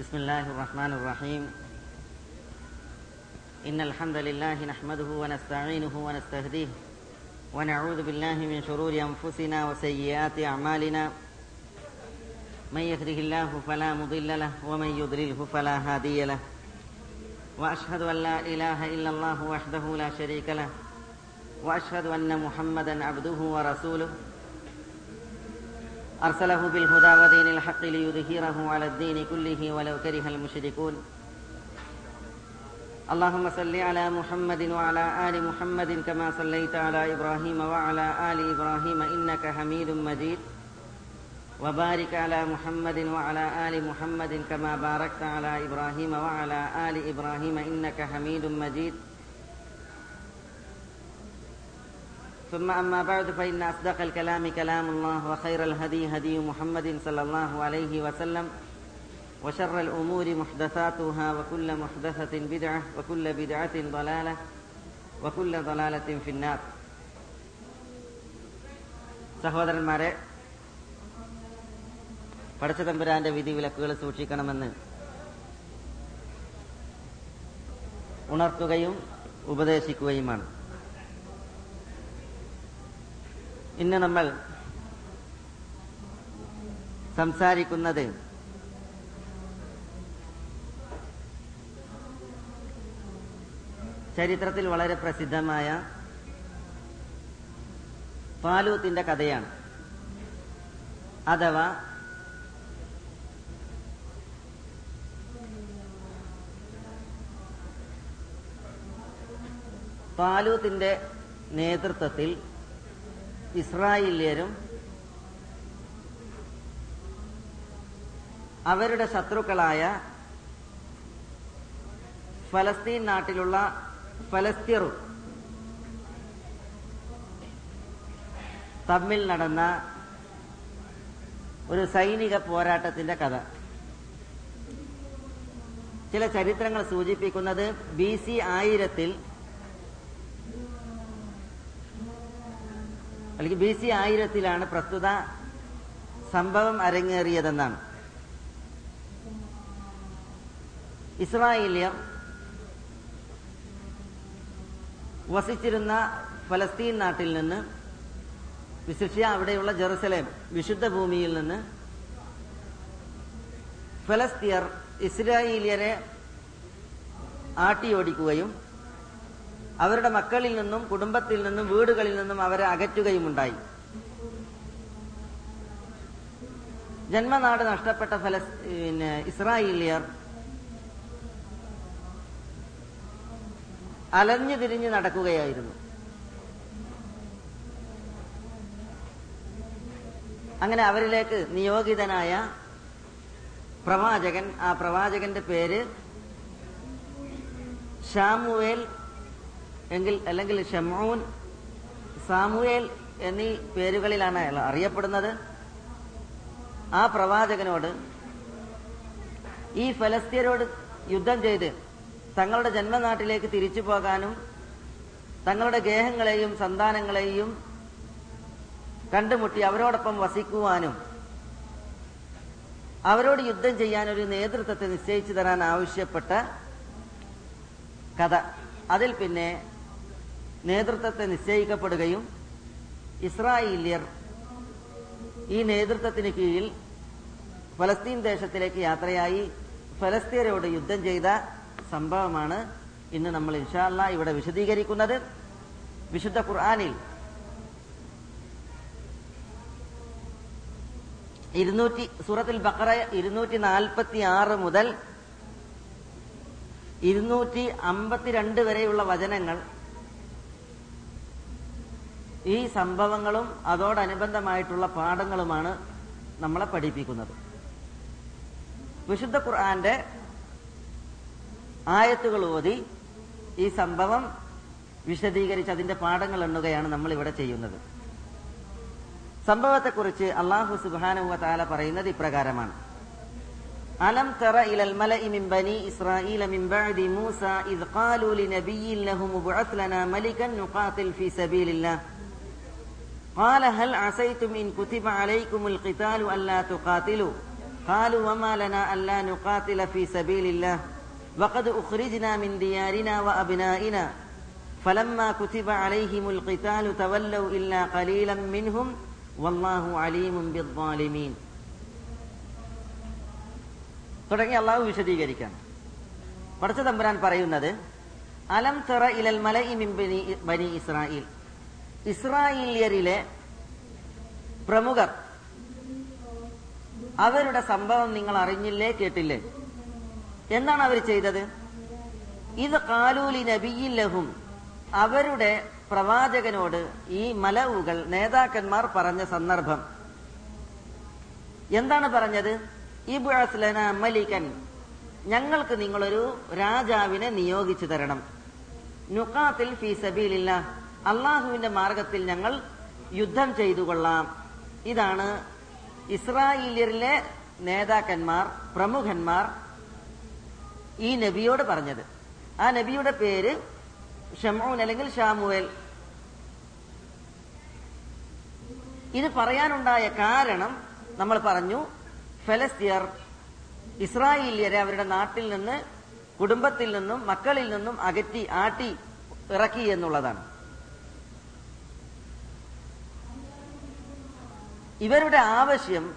بسم الله الرحمن الرحيم. إن الحمد لله نحمده ونستعينه ونستهديه ونعوذ بالله من شرور أنفسنا وسيئات أعمالنا. من يهده الله فلا مضل له ومن يضلله فلا هادي له. وأشهد أن لا إله إلا الله وحده لا شريك له. وأشهد أن محمدا عبده ورسوله. أرسله بالهدى ودين الحق ليظهره على الدين كله ولو كره المشركون. اللهم صل على محمد وعلى آل محمد كما صليت على إبراهيم وعلى آل إبراهيم إنك حميد مجيد. وبارك على محمد وعلى آل محمد كما باركت على إبراهيم وعلى آل إبراهيم إنك حميد مجيد. ثم أما بعد فإن أصدق الكلام كلام الله وخير الهدي هدي محمد صلى الله عليه وسلم وشر الأمور محدثاتها وكل محدثة بدعة وكل بدعة ضلالة وكل ضلالة في النار സഹോദരന്മാരെ പടച്ചതമ്പുരാന്റെ വിധി വിലക്കുകൾ സൂക്ഷിക്കണമെന്ന് ഉണർത്തുകയും ഉപദേശിക്കുകയുമാണ് ഇന്ന് നമ്മൾ സംസാരിക്കുന്നത് ചരിത്രത്തിൽ വളരെ പ്രസിദ്ധമായ പാലൂത്തിന്റെ കഥയാണ്. അഥവാ പാലൂത്തിന്റെ നേതൃത്വത്തിൽ ഇസ്രായേല്യരും അവരുടെ ശത്രുക്കളായ ഫലസ്തീൻ നാട്ടിലുള്ള ഫലസ്തീറും തമ്മിൽ നടന്ന ഒരു സൈനിക പോരാട്ടത്തിന്റെ കഥ. ചില ചരിത്രങ്ങൾ സൂചിപ്പിക്കുന്നത് ബി സി ആയിരത്തിൽ അല്ലെങ്കിൽ ബി സി ആയിരത്തിലാണ് പ്രസ്തുത സംഭവം അരങ്ങേറിയതെന്നാണ്. ഇസ്രായേലിയർ വസിച്ചിരുന്ന ഫലസ്തീൻ നാട്ടിൽ നിന്ന് വിശിഷ്യ അവിടെയുള്ള ജെറുസലേം വിശുദ്ധ ഭൂമിയിൽ നിന്ന് ഫലസ്തീയർ ഇസ്രായേലിയരെ ആട്ടിയോടിക്കുകയും അവരുടെ മക്കളിൽ നിന്നും കുടുംബത്തിൽ നിന്നും വീടുകളിൽ നിന്നും അവരെ അകറ്റുകയും ഉണ്ടായി ജന്മനാട് നഷ്ടപ്പെട്ട ഫലസ് പിന്നെ ഇസ്രായേലിയർ അലഞ്ഞു തിരിഞ്ഞു നടക്കുകയായിരുന്നു. അങ്ങനെ അവരിലേക്ക് നിയോഗിതനായ പ്രവാചകൻ ആ പ്രവാചകന്റെ പേര് ഷാമുവേൽ എങ്കിൽ അല്ലെങ്കിൽ ഷമൂൻ സാമുവേൽ എന്നീ പേരുകളിലാണ് അയാൾ അറിയപ്പെടുന്നത്. ആ പ്രവാചകനോട് ഈ ഫലസ്തീനോട് യുദ്ധം ചെയ്ത് തങ്ങളുടെ ജന്മനാട്ടിലേക്ക് തിരിച്ചു പോകാനും തങ്ങളുടെ ഗേഹങ്ങളെയും സന്താനങ്ങളെയും കണ്ടുമുട്ടി അവരോടൊപ്പം വസിക്കുവാനും അവരോട് യുദ്ധം ചെയ്യാൻ ഒരു നേതൃത്വത്തെ നിശ്ചയിച്ചു തരാൻ ആവശ്യപ്പെട്ട കഥ. അതിൽ പിന്നെ നേതൃത്വത്തെ നിശ്ചയിക്കപ്പെടുകയും ഇസ്രായേലിയർ ഈ നേതൃത്വത്തിന് കീഴിൽ ഫലസ്തീൻ ദേശത്തിലേക്ക് യാത്രയായി ഫലസ്തീനരോട് യുദ്ധം ചെയ്ത സംഭവമാണ് ഇന്ന് നമ്മൾ ഇൻഷാല്ല ഇവിടെ വിശദീകരിക്കുന്നത്. വിശുദ്ധ ഖുർആാനിൽ ഇരുന്നൂറ്റി സൂറത്തിൽ ബക്കറ ഇരുന്നൂറ്റി നാൽപ്പത്തി ആറ് മുതൽ ഇരുന്നൂറ്റി അമ്പത്തിരണ്ട് വരെയുള്ള വചനങ്ങൾ ഈ സംഭവങ്ങളും അതോടനുബന്ധമായിട്ടുള്ള പാഠങ്ങളുമാണ് നമ്മളെ പഠിപ്പിക്കുന്നത്. വിശുദ്ധ ഖുർആന്റെ ആയത്തുകൾ ഓതി ഈ സംഭവം വിശദീകരിച്ച് അതിന്റെ പാഠങ്ങൾ എണ്ണുകയാണ് നമ്മൾ ഇവിടെ ചെയ്യുന്നത്. സംഭവത്തെക്കുറിച്ച് അള്ളാഹു സുബാനുവ താല പറയുന്നത് ഇപ്രകാരമാണ്. അലം തറ ഇലൽ മലഇ മിൻ ബനി ഇസ്രായീല മിൻ ബഅദി മൂസ ഇദ് ഖാലു ലിനബിയ്യിൻ ലഹും മുബ്അത്ത് ലനാ മലികൻ നുഖാതിൽ ഫീ സബീലില്ലാഹ്. قال هل عسيتم إن كتب عليكم القتال ألا تقاتلوا قالوا وما لنا ألا نقاتل في سبيل الله وقد أخرجنا من ديارنا وأبنائنا فلما كتب عليهم القتال تولوا إلا قليلا منهم والله عليم بالظالمين തുടങ്ങി അള്ളാഹു വിശദീകരിക്കാം പടച്ച തമ്പുരാൻ പറയുന്നത് അലം തെറ ഇലൽ മലഇ മിൻ ബനി ബനി ഇസ്രായേൽ ഇസ്രായേലിയരിലെ പ്രമുഖർ. അവരുടെ സംഭവം നിങ്ങൾ അറിഞ്ഞില്ലേ കേട്ടില്ലേ? എന്താണ് അവർ ചെയ്തത്? ഇത് കാലൂലി നബിയില്ലഹും അവരുടെ പ്രവാചകനോട് ഈ മലവുകൾ നേതാക്കന്മാർ പറഞ്ഞ സന്ദർഭം. എന്താണ് പറഞ്ഞത്? ഇബുഅസ്ലന മലിക്കൻ ഞങ്ങൾക്ക് നിങ്ങളൊരു രാജാവിനെ നിയോഗിച്ചു തരണം. നുക്കാത്തിൽ ഫീ സബീലില്ല അള്ളാഹുവിന്റെ മാർഗത്തിൽ ഞങ്ങൾ യുദ്ധം ചെയ്തു കൊള്ളാം. ഇതാണ് ഇസ്രായേലിയരിലെ നേതാക്കന്മാർ പ്രമുഖന്മാർ ഈ നബിയോട് പറഞ്ഞത്. ആ നബിയുടെ പേര് ഷമൂൻ അല്ലെങ്കിൽ ഷാമുവേൽ. ഇത് പറയാനുണ്ടായ കാരണം നമ്മൾ പറഞ്ഞു ഫലസ്തീർ ഇസ്രായേലിയരെ അവരുടെ നാട്ടിൽ നിന്ന് കുടുംബത്തിൽ നിന്നും മക്കളിൽ നിന്നും അകറ്റി ആട്ടി ഇറക്കി എന്നുള്ളതാണ്. ഇവരുടെ ആവശ്യം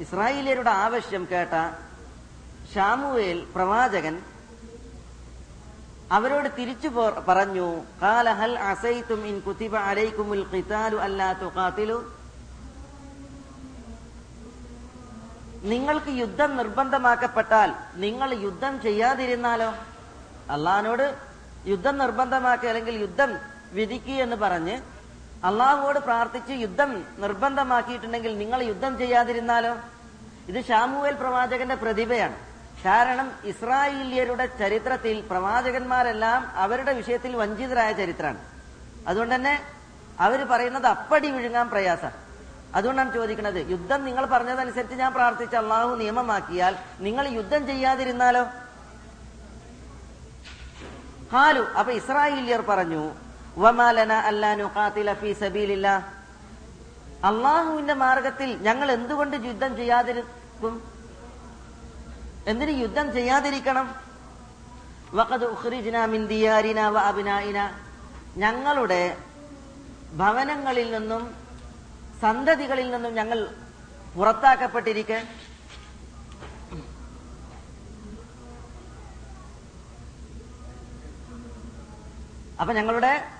ഇസ്രായേലിയരുടെ ആവശ്യം കേട്ട ഷാമുവേൽ പ്രവാചകൻ അവരോട് തിരിച്ചു പറഞ്ഞു കാലഹൽ അസൈതും ഇൻ ഖിതാലു അല്ലാ നിങ്ങൾക്ക് യുദ്ധം നിർബന്ധമാക്കപ്പെട്ടാൽ നിങ്ങൾ യുദ്ധം ചെയ്യാതിരുന്നാലോ? അള്ളഹാനോട് യുദ്ധം നിർബന്ധമാക്കി അല്ലെങ്കിൽ യുദ്ധം വിധിക്കുക എന്ന് പറഞ്ഞ് അള്ളാഹുവോട് പ്രാർത്ഥിച്ച് യുദ്ധം നിർബന്ധമാക്കിയിട്ടുണ്ടെങ്കിൽ നിങ്ങൾ യുദ്ധം ചെയ്യാതിരുന്നാലോ? ഇത് ഷാമുവേൽ പ്രവാചകന്റെ പ്രതിഭയാണ്. കാരണം ഇസ്രായേലിയരുടെ ചരിത്രത്തിൽ പ്രവാചകന്മാരെല്ലാം അവരുടെ വിഷയത്തിൽ വഞ്ചിതരായ ചരിത്രമാണ്. അതുകൊണ്ട് തന്നെ അവർ പറയുന്നത് അപ്പടി വിഴുങ്ങാൻ പ്രയാസമാണ് അതുകൊണ്ടാണ് ചോദിക്കുന്നത് യുദ്ധം നിങ്ങൾ പറഞ്ഞതനുസരിച്ച് ഞാൻ പ്രാർത്ഥിച്ച അള്ളാഹു നിയമമാക്കിയാൽ നിങ്ങൾ യുദ്ധം ചെയ്യാതിരുന്നാലോ? ഹാലു അപ്പൊ ഇസ്രായേലിയർ പറഞ്ഞു അള്ളാഹുവിന്റെ മാർഗത്തിൽ ഞങ്ങൾ എന്തുകൊണ്ട് യുദ്ധം ചെയ്യാതിരിക്കും? എന്തിന് യുദ്ധം ചെയ്യാതിരിക്കണം? ഞങ്ങളുടെ ഭവനങ്ങളിൽ നിന്നും സന്തതികളിൽ നിന്നും ഞങ്ങൾ പുറത്താക്കപ്പെട്ടിരിക്കെ. അപ്പൊ ഞങ്ങളുടെ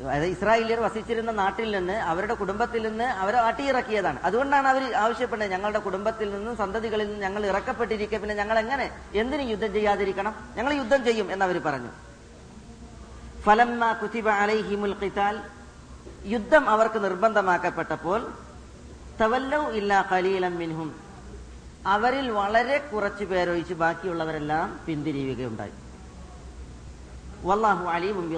അതായത് ഇസ്രായേലിയർ വസിച്ചിരുന്ന നാട്ടിൽ നിന്ന് അവരുടെ കുടുംബത്തിൽ നിന്ന് അവരെ അട്ടിയിറക്കിയതാണ് അതുകൊണ്ടാണ് അവർ ആവശ്യപ്പെടുന്നത് ഞങ്ങളുടെ കുടുംബത്തിൽ നിന്നും സന്തതികളിൽ നിന്നും ഞങ്ങൾ ഇറക്കപ്പെട്ടിരിക്കുക പിന്നെ ഞങ്ങൾ എങ്ങനെ? എന്തിനു യുദ്ധം ചെയ്യാതിരിക്കണം? ഞങ്ങൾ യുദ്ധം ചെയ്യും എന്നവർ പറഞ്ഞു. ഫലമ്മ കുതിബ അലൈഹിമുൽ ഖിതാൽ. യുദ്ധം അവർക്ക് നിർബന്ധമാക്കപ്പെട്ടപ്പോൾ തവല്ലൗ ഇല്ലാ മിൻഹും. അവരിൽ വളരെ കുറച്ചു പേരൊഴിച്ച് ബാക്കിയുള്ളവരെല്ലാം പിന്തിരിയുകയുണ്ടായി. വല്ലാഹു അലീമും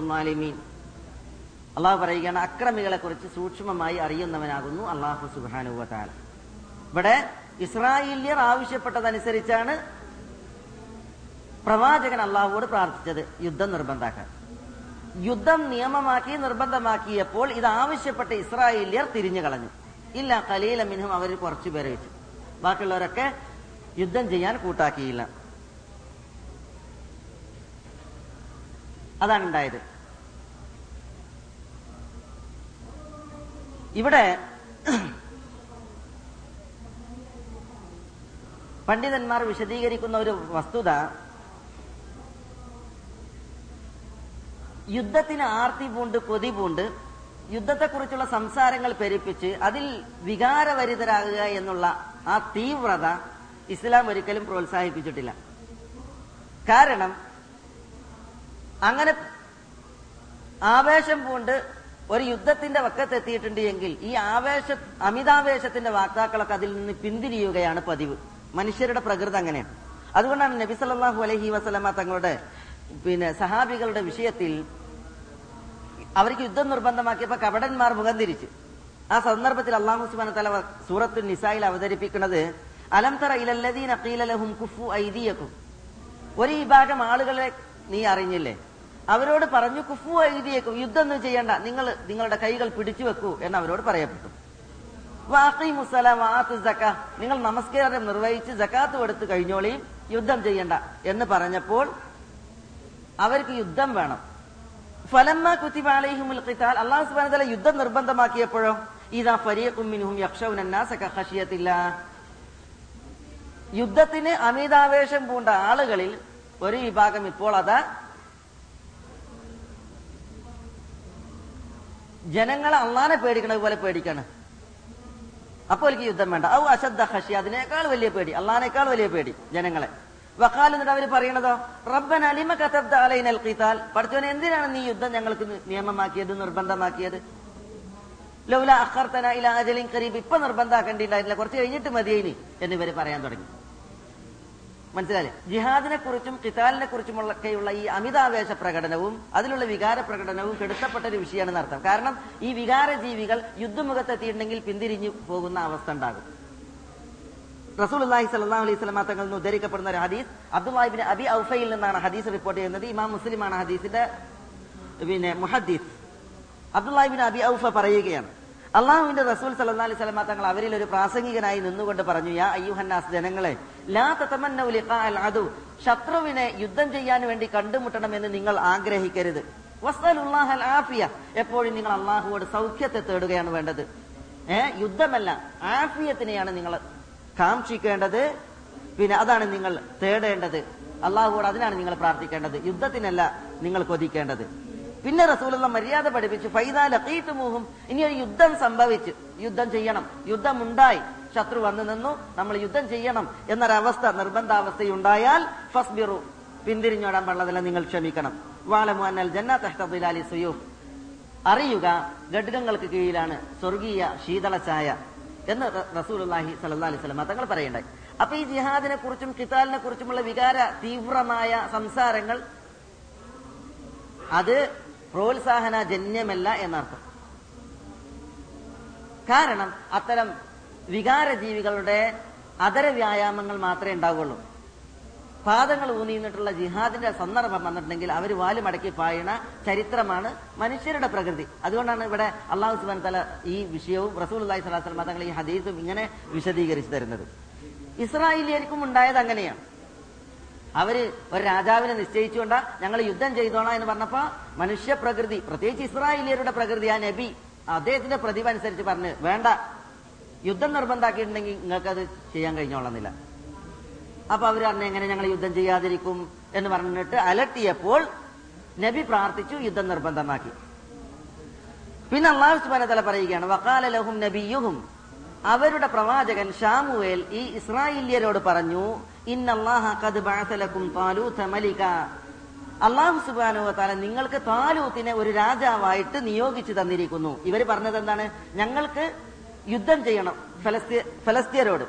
അള്ളാഹു പറയുകയാണ് അക്രമികളെ കുറിച്ച് സൂക്ഷ്മമായി അറിയുന്നവനാകുന്നു അള്ളാഹു സുബാനുവതാല ഇവിടെ ഇസ്രായേലിയർ ആവശ്യപ്പെട്ടതനുസരിച്ചാണ് പ്രവാചകൻ അള്ളാഹുവോട് പ്രാർത്ഥിച്ചത് യുദ്ധം നിർബന്ധാക്കാൻ യുദ്ധം നിയമമാക്കി നിർബന്ധമാക്കിയപ്പോൾ ഇത് ആവശ്യപ്പെട്ട ഇസ്രായേലിയർ തിരിഞ്ഞു കളഞ്ഞു. ഇല്ല കലീല മിനും അവർ കുറച്ചു പേരെ വെച്ചു. ബാക്കിയുള്ളവരൊക്കെ യുദ്ധം ചെയ്യാൻ കൂട്ടാക്കിയില്ല. അതാണ് ഉണ്ടായത് ഇവിടെ പണ്ഡിതന്മാർ വിശദീകരിക്കുന്ന ഒരു വസ്തുത യുദ്ധത്തിന് ആർത്തി പൂണ്ട് കൊതി പൂണ്ട് യുദ്ധത്തെക്കുറിച്ചുള്ള സംസാരങ്ങൾ പെരുപ്പിച്ച് അതിൽ വികാരവരിതരാകുക എന്നുള്ള ആ തീവ്രത ഇസ്ലാം ഒരിക്കലും പ്രോത്സാഹിപ്പിച്ചിട്ടില്ല. കാരണം അങ്ങനെ ആവേശം പൂണ്ട് ഒരു യുദ്ധത്തിന്റെ വക്കത്തെത്തിയിട്ടുണ്ട് എങ്കിൽ ഈ ആവേശ അമിതാവേശത്തിന്റെ വാക്താക്കളൊക്കെ അതിൽ നിന്ന് പിന്തിരിയുകയാണ് പതിവ്. മനുഷ്യരുടെ പ്രകൃതി അങ്ങനെയാണ്. അതുകൊണ്ടാണ് നബി സല്ലാഹു അലഹി വസ്ലമ തങ്ങളുടെ പിന്നെ സഹാബികളുടെ വിഷയത്തിൽ അവർക്ക് യുദ്ധം നിർബന്ധമാക്കിയപ്പോ കപടന്മാർ മുഖം തിരിച്ച്. ആ സന്ദർഭത്തിൽ അള്ളാഹു സുബാന തല സൂറത്തു നിസായിൽ അവതരിപ്പിക്കുന്നത് അലം തറ ലഹും കുഫു ഒരു വിഭാഗം ആളുകളെ നീ അറിഞ്ഞില്ലേ? അവരോട് പറഞ്ഞു കുഫു എഴുതിയേക്കും യുദ്ധം ഒന്നും ചെയ്യണ്ട. നിങ്ങൾ നിങ്ങളുടെ കൈകൾ പിടിച്ചു വെക്കൂ എന്ന് അവരോട് പറയപ്പെട്ടു. വാഅത്തു സക്കാ. നിങ്ങൾ നമസ്കാരം നിർവഹിച്ച് ജക്കാത്ത് കൊടുത്തു കഴിഞ്ഞോളിയും യുദ്ധം ചെയ്യണ്ട എന്ന് പറഞ്ഞപ്പോൾ അവർക്ക് യുദ്ധം വേണം. ഫലമ്മ കുത്തിബ അലൈഹിമുൽ ഖിതാൽ. അല്ലാഹു സുബ്ഹാനഹു യുദ്ധം നിർബന്ധമാക്കിയപ്പോഴോ? ഇദാ ഫരീഖും മിൻഹും കഖശിയത്തില്ലാ യുദ്ധത്തിന് അമിതാവേശം പൂണ്ട ആളുകളിൽ ഒരു വിഭാഗം ഇപ്പോൾ അതാ ജനങ്ങളെ അള്ളാനെ പേടിക്കണത് പോലെ പേടിക്കാണ്. അപ്പോൾ എനിക്ക് യുദ്ധം വേണ്ട. ഔ അശദ്ധ ഹഷി അതിനേക്കാൾ വലിയ പേടി. അള്ളാനേക്കാൾ വലിയ പേടി ജനങ്ങളെ. വക്കാൽ എന്നിട്ട് അവർ പറയണതോ? റബ്ബൻ അലിമ കതബ്ദ അലൈനൽ ഖിതാൽ പഠിച്ചവനെ എന്തിനാണ് നീ യുദ്ധം ഞങ്ങൾക്ക് നിയമമാക്കിയത് നിർബന്ധമാക്കിയത്? ലൗല അഖർത്തന ഇല അജലിൻ കരീബ്. ഇപ്പൊ നിർബന്ധാക്കേണ്ടിയില്ലായിരുന്നില്ല കുറച്ച് കഴിഞ്ഞിട്ട് മതിയേനി എന്നിവര് പറയാൻ തുടങ്ങി. മനസ്സിലായില്ലേ? ജിഹാദിനെ കുറിച്ചും കിതാലിനെ കുറിച്ചുമുള്ള ഒക്കെയുള്ള ഈ അമിതാവേശ പ്രകടനവും അതിലുള്ള വികാര പ്രകടനവും കെടുത്തപ്പെട്ട ഒരു വിഷയമാണെന്ന് അർത്ഥം. കാരണം ഈ വികാര ജീവികൾ യുദ്ധമുഖത്തെത്തിയിട്ടുണ്ടെങ്കിൽ പിന്തിരിഞ്ഞു പോകുന്ന അവസ്ഥ ഉണ്ടാകും. അള്ളാഹി സല്ലാ അലൈഹി സ്വലാ തങ്ങളിൽ നിന്ന് ഉദ്ധരിക്കപ്പെടുന്ന ഒരു ഹദീസ് അബ്ദുല്ലാഹിബിൻ അബി ഔഫയിൽ നിന്നാണ് ഹദീസ് റിപ്പോർട്ട് ചെയ്യുന്നത്. ഇമാം മുസ്ലിമാണ് ഹദീസിന്റെ പിന്നെ മുഹദ്ദീസ്. അബ്ദുല്ലാഹിബിൻ അബി ഔഫ പറയുകയാണ് അള്ളാഹുവിന്റെ റസൂൽ സല്ലാ അലൈഹി സ്വലമ തങ്ങൾ അവരിൽ ഒരു പ്രാസംഗികനായി നിന്നുകൊണ്ട് പറഞ്ഞു യാ അയ്യുഹന്നാസ് ജനങ്ങളെ ലാ തതമന്നൗ ശത്രുവിനെ യുദ്ധം ചെയ്യാൻ വേണ്ടി കണ്ടുമുട്ടണമെന്ന് നിങ്ങൾ ആഗ്രഹിക്കരുത്. ആഫിയ. എപ്പോഴും നിങ്ങൾ അള്ളാഹുവോട് സൗഖ്യത്തെ തേടുകയാണ് വേണ്ടത്. ഏ യുദ്ധമല്ല ആഫിയത്തിനെയാണ് നിങ്ങൾ കാക്ഷിക്കേണ്ടത്. പിന്നെ അതാണ് നിങ്ങൾ തേടേണ്ടത്. അള്ളാഹുവോട് അതിനാണ് നിങ്ങൾ പ്രാർത്ഥിക്കേണ്ടത്. യുദ്ധത്തിനല്ല നിങ്ങൾ കൊതിക്കേണ്ടത്. പിന്നെ റസൂലുള്ള മര്യാദ പഠിപ്പിച്ചു. ഫൈദാ ലഖീത്തുമൂഹും. ഇനി ഒരു യുദ്ധം സംഭവിച്ചു. യുദ്ധം ചെയ്യണം. യുദ്ധമുണ്ടായി. ശത്രു വന്നു നിന്നു. നമ്മൾ യുദ്ധം ചെയ്യണം എന്നൊരവസ്ഥ നിർബന്ധാവസ്ഥയുണ്ടായാൽ ഫസ്ബിറു. പിന്തിരിഞ്ഞോടാൻ പാടില്ല നിങ്ങൾ ക്ഷമിക്കണം. വാലമു അന്നൽ ജന്ന തഹ്തബിലാലി സുയൂഫ്. അറിയുക ഘടകങ്ങൾക്ക് കീഴിലാണ് സ്വർഗീയ ശീതളച്ചായ എന്ന് റസൂലി റസൂലുള്ളാഹി സ്വലമ തങ്ങൾ പറയണ്ടായി അപ്പൊ ഈ ജിഹാദിനെ കുറിച്ചും കിതാലിനെ കുറിച്ചുമുള്ള വികാര തീവ്രമായ സംസാരങ്ങൾ അത് പ്രോത്സാഹന ജന്യമല്ല എന്നർത്ഥം. കാരണം അത്തരം വികാര ജീവികളുടെ അതര വ്യായാമങ്ങൾ മാത്രമേ ഉണ്ടാവുള്ളൂ പാദങ്ങൾ ഊന്നി നിന്നിട്ടുള്ള ജിഹാദിന്റെ സന്ദർഭം വന്നിട്ടുണ്ടെങ്കിൽ അവർ വാൽ മടക്കി പായണ ചരിത്രമാണ് മനുഷ്യരുടെ പ്രകൃതി. അതുകൊണ്ടാണ് ഇവിടെ അള്ളാഹു സുബാൻ തല ഈ വിഷയവും റസൂൽ അള്ളാഹി സ്വലാസ്ലം തങ്ങൾ ഈ ഹദീസും ഇങ്ങനെ വിശദീകരിച്ചു തരുന്നത്. ഇസ്രായേലിയർക്കും ഉണ്ടായത് അങ്ങനെയാണ്. അവർ ഒരു രാജാവിനെ നിശ്ചയിച്ചുകൊണ്ട ഞങ്ങൾ യുദ്ധം ചെയ്തോളാം എന്ന് പറഞ്ഞപ്പോ മനുഷ്യ പ്രകൃതി പ്രത്യേകിച്ച് ഇസ്രായേലിയരുടെ പ്രകൃതി ആ നബി അദ്ദേഹത്തിന്റെ പ്രതിഭ അനുസരിച്ച് പറഞ്ഞ് വേണ്ട യുദ്ധം നിർബന്ധാക്കിയിട്ടുണ്ടെങ്കിൽ നിങ്ങൾക്ക് അത് ചെയ്യാൻ കഴിഞ്ഞോളന്നില്ല. അപ്പൊ അവർ പറഞ്ഞു എങ്ങനെ ഞങ്ങൾ യുദ്ധം ചെയ്യാതിരിക്കും എന്ന് പറഞ്ഞിട്ട് അലട്ടിയപ്പോൾ നബി പ്രാർത്ഥിച്ചു യുദ്ധം നിർബന്ധമാക്കി. പിന്നെ അള്ളാഹു സുബാന തല പറയുകയാണ് വക്കാലലഹും നബിയുഹും. അവരുടെ പ്രവാചകൻ ഷാമുവേൽ ഈ ഇസ്രായേലിയരോട് പറഞ്ഞു അള്ളാഹു സുബാനു താല നിങ്ങൾക്ക് താലൂത്തിനെ ഒരു രാജാവായിട്ട് നിയോഗിച്ചു തന്നിരിക്കുന്നു. ഇവർ പറഞ്ഞത് എന്താണ്? ഞങ്ങൾക്ക് യുദ്ധം ചെയ്യണം ഫലസ്തീ ഫലസ്തീനോട്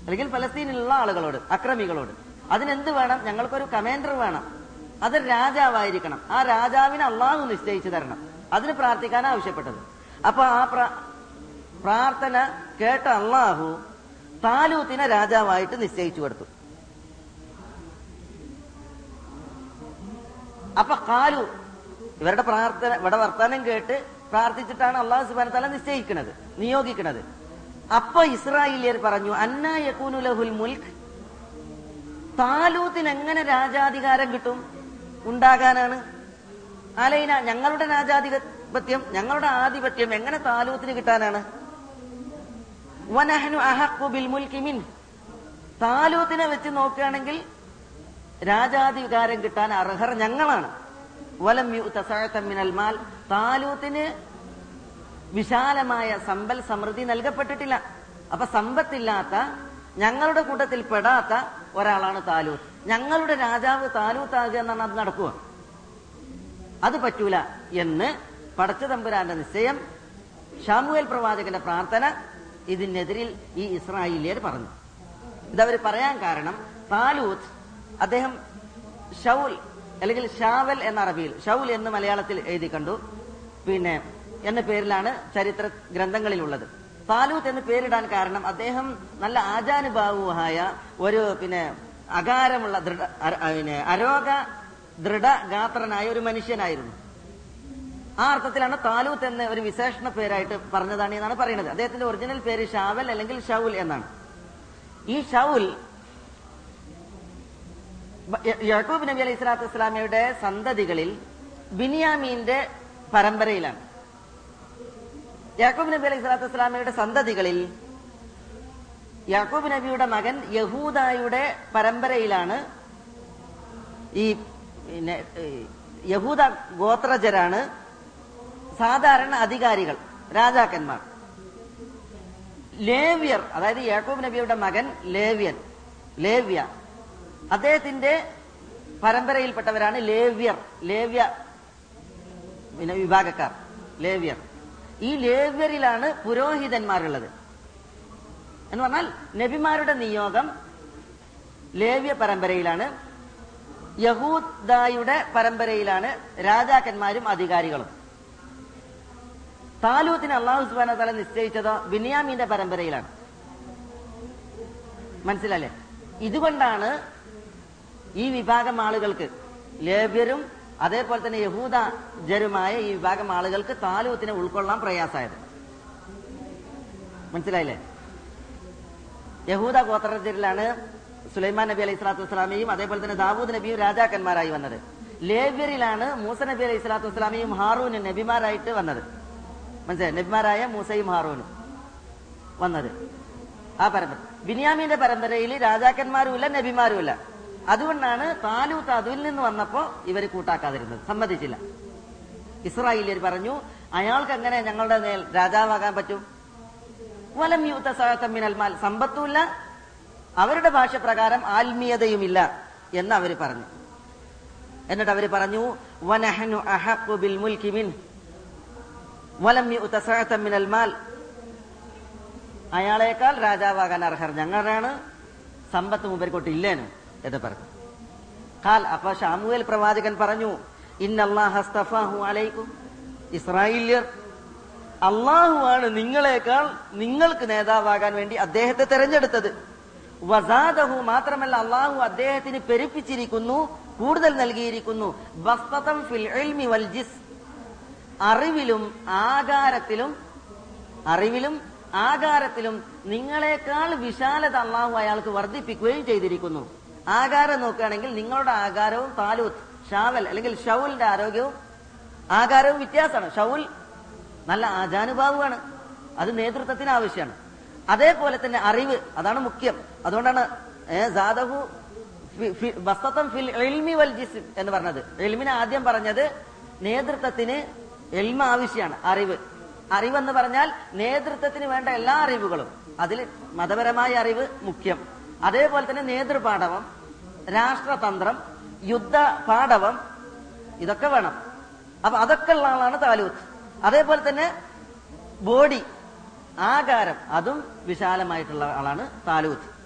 അല്ലെങ്കിൽ ഫലസ്തീനിലുള്ള ആളുകളോട് അക്രമികളോട്. അതിനെന്ത് വേണം? ഞങ്ങൾക്കൊരു കമാൻഡർ വേണം. അത് രാജാവായിരിക്കണം. ആ രാജാവിനെ അള്ളാഹു നിശ്ചയിച്ചു തരണം. അതിന് പ്രാർത്ഥിക്കാൻ ആവശ്യപ്പെട്ടത്. അപ്പൊ ആ പ്രാർത്ഥന കേട്ട അള്ളാഹു താലൂത്തിനെ രാജാവായിട്ട് നിശ്ചയിച്ചു കൊടുത്തു. അപ്പൊ കാലു ഇവരുടെ പ്രാർത്ഥന ഇവിടെ വർത്താനം കേട്ട് പ്രാർത്ഥിച്ചിട്ടാണ് അള്ളാഹു സുബാന തല നിശ്ചയിക്കുന്നത് നിയോഗിക്കുന്നത്. അപ്പൊ ഇസ്രായേലിയർ പറഞ്ഞു അന്നാ യകൂനു ലഹുൽ താലൂത്തിന് എങ്ങനെ രാജാധികാരം കിട്ടും? ഉണ്ടാകാനാണ്. അലൈന ഞങ്ങളുടെ രാജാധിപത്യം ഞങ്ങളുടെ ആധിപത്യം എങ്ങനെ താലൂത്തിന് കിട്ടാനാണ്? വനഹനു അഹക്കു ബിൽ മുൽക്കിമിൻ താലൂത്തിനെ വെച്ച് നോക്കുകയാണെങ്കിൽ രാജാധികാരം കിട്ടാൻ അർഹർ ഞങ്ങളാണ്. വലം യു തസാഴത്തമ്മിനൽ മിനൽ മാൽ. താലൂത്തിന് വിശാലമായ സമ്പൽ സമൃദ്ധി നൽകപ്പെട്ടിട്ടില്ല. അപ്പൊ സമ്പത്തില്ലാത്ത ഞങ്ങളുടെ കൂട്ടത്തിൽ പെടാത്ത ഒരാളാണ് താലൂത്ത്. ഞങ്ങളുടെ രാജാവ് താലൂത്താകുക എന്നാണ് അത് നടക്കുക. അത് പറ്റൂല എന്ന് പടച്ചതമ്പുരാന്റെ നിശ്ചയം ഷാമുവേൽ പ്രവാചകന്റെ പ്രാർത്ഥന ഇതിനെതിരിൽ ഈ ഇസ്രായേലിയർ പറഞ്ഞു. ഇതവർ പറയാൻ കാരണം താലൂത്ത് അദ്ദേഹം ഷൗൽ അല്ലെങ്കിൽ ഷാവൽ എന്ന അറബിയിൽ ഷൗൽ എന്ന് മലയാളത്തിൽ എഴുതി കണ്ടു. പിന്നെ എന്ന പേരിലാണ് ചരിത്ര ഗ്രന്ഥങ്ങളിലുള്ളത്. താലൂത്ത് എന്ന് പേരിടാൻ കാരണം അദ്ദേഹം നല്ല ആചാനുഭാവുമായ ഒരു പിന്നെ അകാരമുള്ള ദൃഢ പിന്നെ അരോഗ ദൃഢ ഗാത്രനായ ഒരു മനുഷ്യനായിരുന്നു. ആ അർത്ഥത്തിലാണ് താലൂത്ത് എന്ന ഒരു വിശേഷണ പേരായിട്ട് പറഞ്ഞതാണ് എന്നാണ് പറയുന്നത്. അദ്ദേഹത്തിന്റെ ഒറിജിനൽ പേര് ഷാവൽ അല്ലെങ്കിൽ ഷൗൽ എന്നാണ്. ഈ ഷൗൽ യഹൂബ് നബി അലൈഹി സ്വലാത്തു വസ്സലാമയുടെ സന്തതികളിൽ ബിനിയാമീന്റെ പരമ്പരയിലാണ്. യാക്കൂബ് നബി അലൈഹി സ്വലാത്തു വസ്സലാമയുടെ സന്തതികളിൽ യാക്കൂബ് നബിയുടെ മകൻ യഹൂദായുടെ പരമ്പരയിലാണ് ഈ പിന്നെ യഹൂദ ഗോത്രജരാണ് സാധാരണ അധികാരികൾ രാജാക്കന്മാർ. ലേവ്യർ അതായത് യാക്കൂബ് നബിയുടെ മകൻ ലേവ്യൻ ലേവ്യ. അദ്ദേഹത്തിന്റെ പരമ്പരയിൽപ്പെട്ടവരാണ് ലേവ്യർ ലേവ്യ പിന്നെ വിഭാഗക്കാർ ലേവ്യർ. ഈ ലേവ്യരിലാണ് പുരോഹിതന്മാരുള്ളത്. എന്ന് പറഞ്ഞാൽ നബിമാരുടെ നിയോഗം ലേവ്യ പരമ്പരയിലാണ് യഹൂദായുടെ പരമ്പരയിലാണ് രാജാക്കന്മാരും അധികാരികളും. താലൂത്തിന് അള്ളാഹു സുബാന തല നിശ്ചയിച്ചത് ബിനിയാമിന്റെ പരമ്പരയിലാണ്. മനസ്സിലല്ലേ ഇതുകൊണ്ടാണ് ഈ വിഭാഗം ആളുകൾക്ക് ലേബ്യരും അതേപോലെ തന്നെ യഹൂദ ജരുമായ ഈ വിഭാഗം ആളുകൾക്ക് താലൂത്തിനെ ഉൾക്കൊള്ളാൻ പ്രയാസമായത്. മനസ്സിലായില്ലേ? യഹൂദ ഗോത്രത്തിലാണ് സുലൈമാൻ നബി അലൈഹി സ്വലാത്തു വസ്സലാമയും അതേപോലെ തന്നെ ദാവൂദ് നബിയും രാജാക്കന്മാരായി വന്നത്. ലേബ്യറിലാണ് മൂസ നബി അലൈഹി സ്വലാത്തു വസ്സലാമയും ഹാറൂൻ നബിമാരായിട്ട് വന്നത്. മനസ്സിലായി? നബിമാരായ മൂസയും ഹാറൂനും വന്നത്. ആ പരമ്പര. ബിനിയാമിന്റെ പരമ്പരയിൽ രാജാക്കന്മാരുമില്ല നബിമാരുമില്ല. അതുകൊണ്ടാണ് താലൂത്ത് അതിൽ നിന്ന് വന്നപ്പോ ഇവർ കൂട്ടാക്കാതിരുന്നത്. സമ്മതിച്ചില്ല. ഇസ്രായേലിയർ പറഞ്ഞു അയാൾക്ക് എങ്ങനെ ഞങ്ങളുടെ മേൽ രാജാവാകാൻ പറ്റും? വലം യൂത്ത സഹത്തമ്മിനൽ മാൽ. സമ്പത്തുമില്ല. അവരുടെ ഭാഷ പ്രകാരം ആത്മീയതയുമില്ല എന്ന് അവർ പറഞ്ഞു. എന്നിട്ട് അവർ പറഞ്ഞു വനഹനു അഹഖു ബിൽ മുൽക്കി മിൻ. വലം മാൽ. അയാളേക്കാൾ രാജാവാകാൻ അർഹർ ഞങ്ങളാണ്. സമ്പത്ത് മുമ്പരിക്കോട്ട് ഇല്ലേനു എന്ന് പറഞ്ഞു. കാൽ അപ്പൊ ഷാമുവേൽ പ്രവാചകൻ പറഞ്ഞു ഇന്നല്ലാഹു അലൈക്കും. ഇസ്രായേലിയർ അള്ളാഹുവാണ് നിങ്ങളെക്കാൾ നിങ്ങൾക്ക് നേതാവാകാൻ വേണ്ടി അദ്ദേഹത്തെ തെരഞ്ഞെടുത്തത്. വസാദഹു മാത്രമല്ല അള്ളാഹു അദ്ദേഹത്തിന് പെരുപ്പിച്ചിരിക്കുന്നു കൂടുതൽ നൽകിയിരിക്കുന്നു. ബസ്തതം ഫിൽ വൽ ജിസ് അറിവിലും ആകാരത്തിലും അറിവിലും ആകാരത്തിലും നിങ്ങളെക്കാൾ വിശാലത അള്ളാഹു അയാൾക്ക് വർദ്ധിപ്പിക്കുകയും ചെയ്തിരിക്കുന്നു. ആകാരം നോക്കുകയാണെങ്കിൽ നിങ്ങളുടെ ആകാരവും താലൂത്ത് ഷാവൽ അല്ലെങ്കിൽ ഷൗലിന്റെ ആരോഗ്യവും ആകാരവും വ്യത്യാസമാണ്. ഷൗൽ നല്ല ആചാനുഭാവമാണ് അത് നേതൃത്വത്തിന് ആവശ്യമാണ്. അതേപോലെ തന്നെ അറിവ് അതാണ് മുഖ്യം. അതുകൊണ്ടാണ് ജാദവു വസ്തത്വം ഫിൽ ഇൽമി വൽ എന്ന് പറഞ്ഞത്. എൽമിനെ ആദ്യം പറഞ്ഞത് നേതൃത്വത്തിന് എൽമ ആവശ്യമാണ് അറിവ്. അറിവെന്ന് പറഞ്ഞാൽ നേതൃത്വത്തിന് വേണ്ട എല്ലാ അറിവുകളും. അതിൽ മതപരമായ അറിവ് മുഖ്യം. അതേപോലെ തന്നെ നേതൃപാഠവം രാഷ്ട്രതന്ത്രം യുദ്ധ പാഠവം ഇതൊക്കെ വേണം. അപ്പൊ അതൊക്കെ ഉള്ള ആളാണ് താലൂത്ത് അതേപോലെ തന്നെ ബോഡി ആകാരം അതും വിശാലമായിട്ടുള്ള ആളാണ് താലൂത്ത്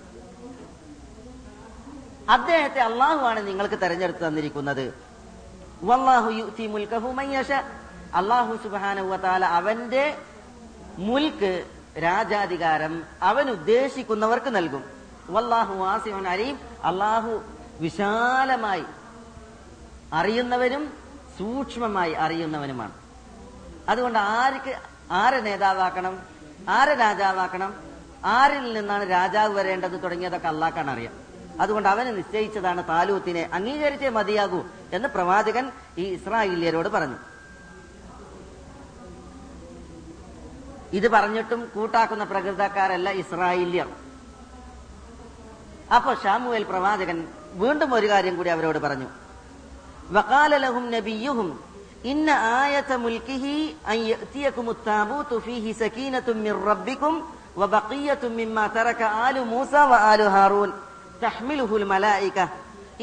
അദ്ദേഹത്തെ അള്ളാഹുവാണ് നിങ്ങൾക്ക് തെരഞ്ഞെടുത്ത് തന്നിരിക്കുന്നത്. വല്ലാഹു യുഅ്തി മുൽക്കഹു മയ്യശ യശ. അള്ളാഹു സുബ്ഹാനഹു വതആല അവന്റെ മുൽക്ക് രാജാധികാരം അവൻ ഉദ്ദേശിക്കുന്നവർക്ക് നൽകും. വല്ലാഹു വാസിവൻ അരീം അള്ളാഹു വിശാലമായി അറിയുന്നവനും സൂക്ഷ്മമായി അറിയുന്നവനുമാണ്. അതുകൊണ്ട് ആർക്ക് ആരെ നേതാവാക്കണം? ആരെ രാജാവാക്കണം? ആരിൽ നിന്നാണ് രാജാവ് വരേണ്ടത് തുടങ്ങിയതൊക്കെ അള്ളാഹ്ക്കാണ് അറിയാം. അതുകൊണ്ട് അവന് നിശ്ചയിച്ചതാണ് താലൂത്തിനെ അംഗീകരിച്ചേ മതിയാകൂ എന്ന് പ്രവാചകൻ ഈ ഇസ്രായേലിയരോട് പറഞ്ഞു. ഇത് പറഞ്ഞിട്ടും കൂട്ടാക്കുന്ന പ്രകൃതക്കാരല്ല ഇസ്രായേല്യർ. അപ്പോൾ ഷാമുവേൽ പ്രവാചകൻ വീണ്ടും ഒരു കാര്യം കൂടി അവരോട് പറഞ്ഞു. വകാല ലഹും നബിയുഹും ഇന്ന ആയത മുൽക്കിഹി അൻ യഅതിയകുമു താബൂതു ഫീഹി സകീനത്തും മിർ റബ്ബികും വബഖിയത്തും മിമ്മ തറക ആലു മൂസ വആലു ഹാറൂൻ. തഹ്മിലുഹുൽ മലായിക.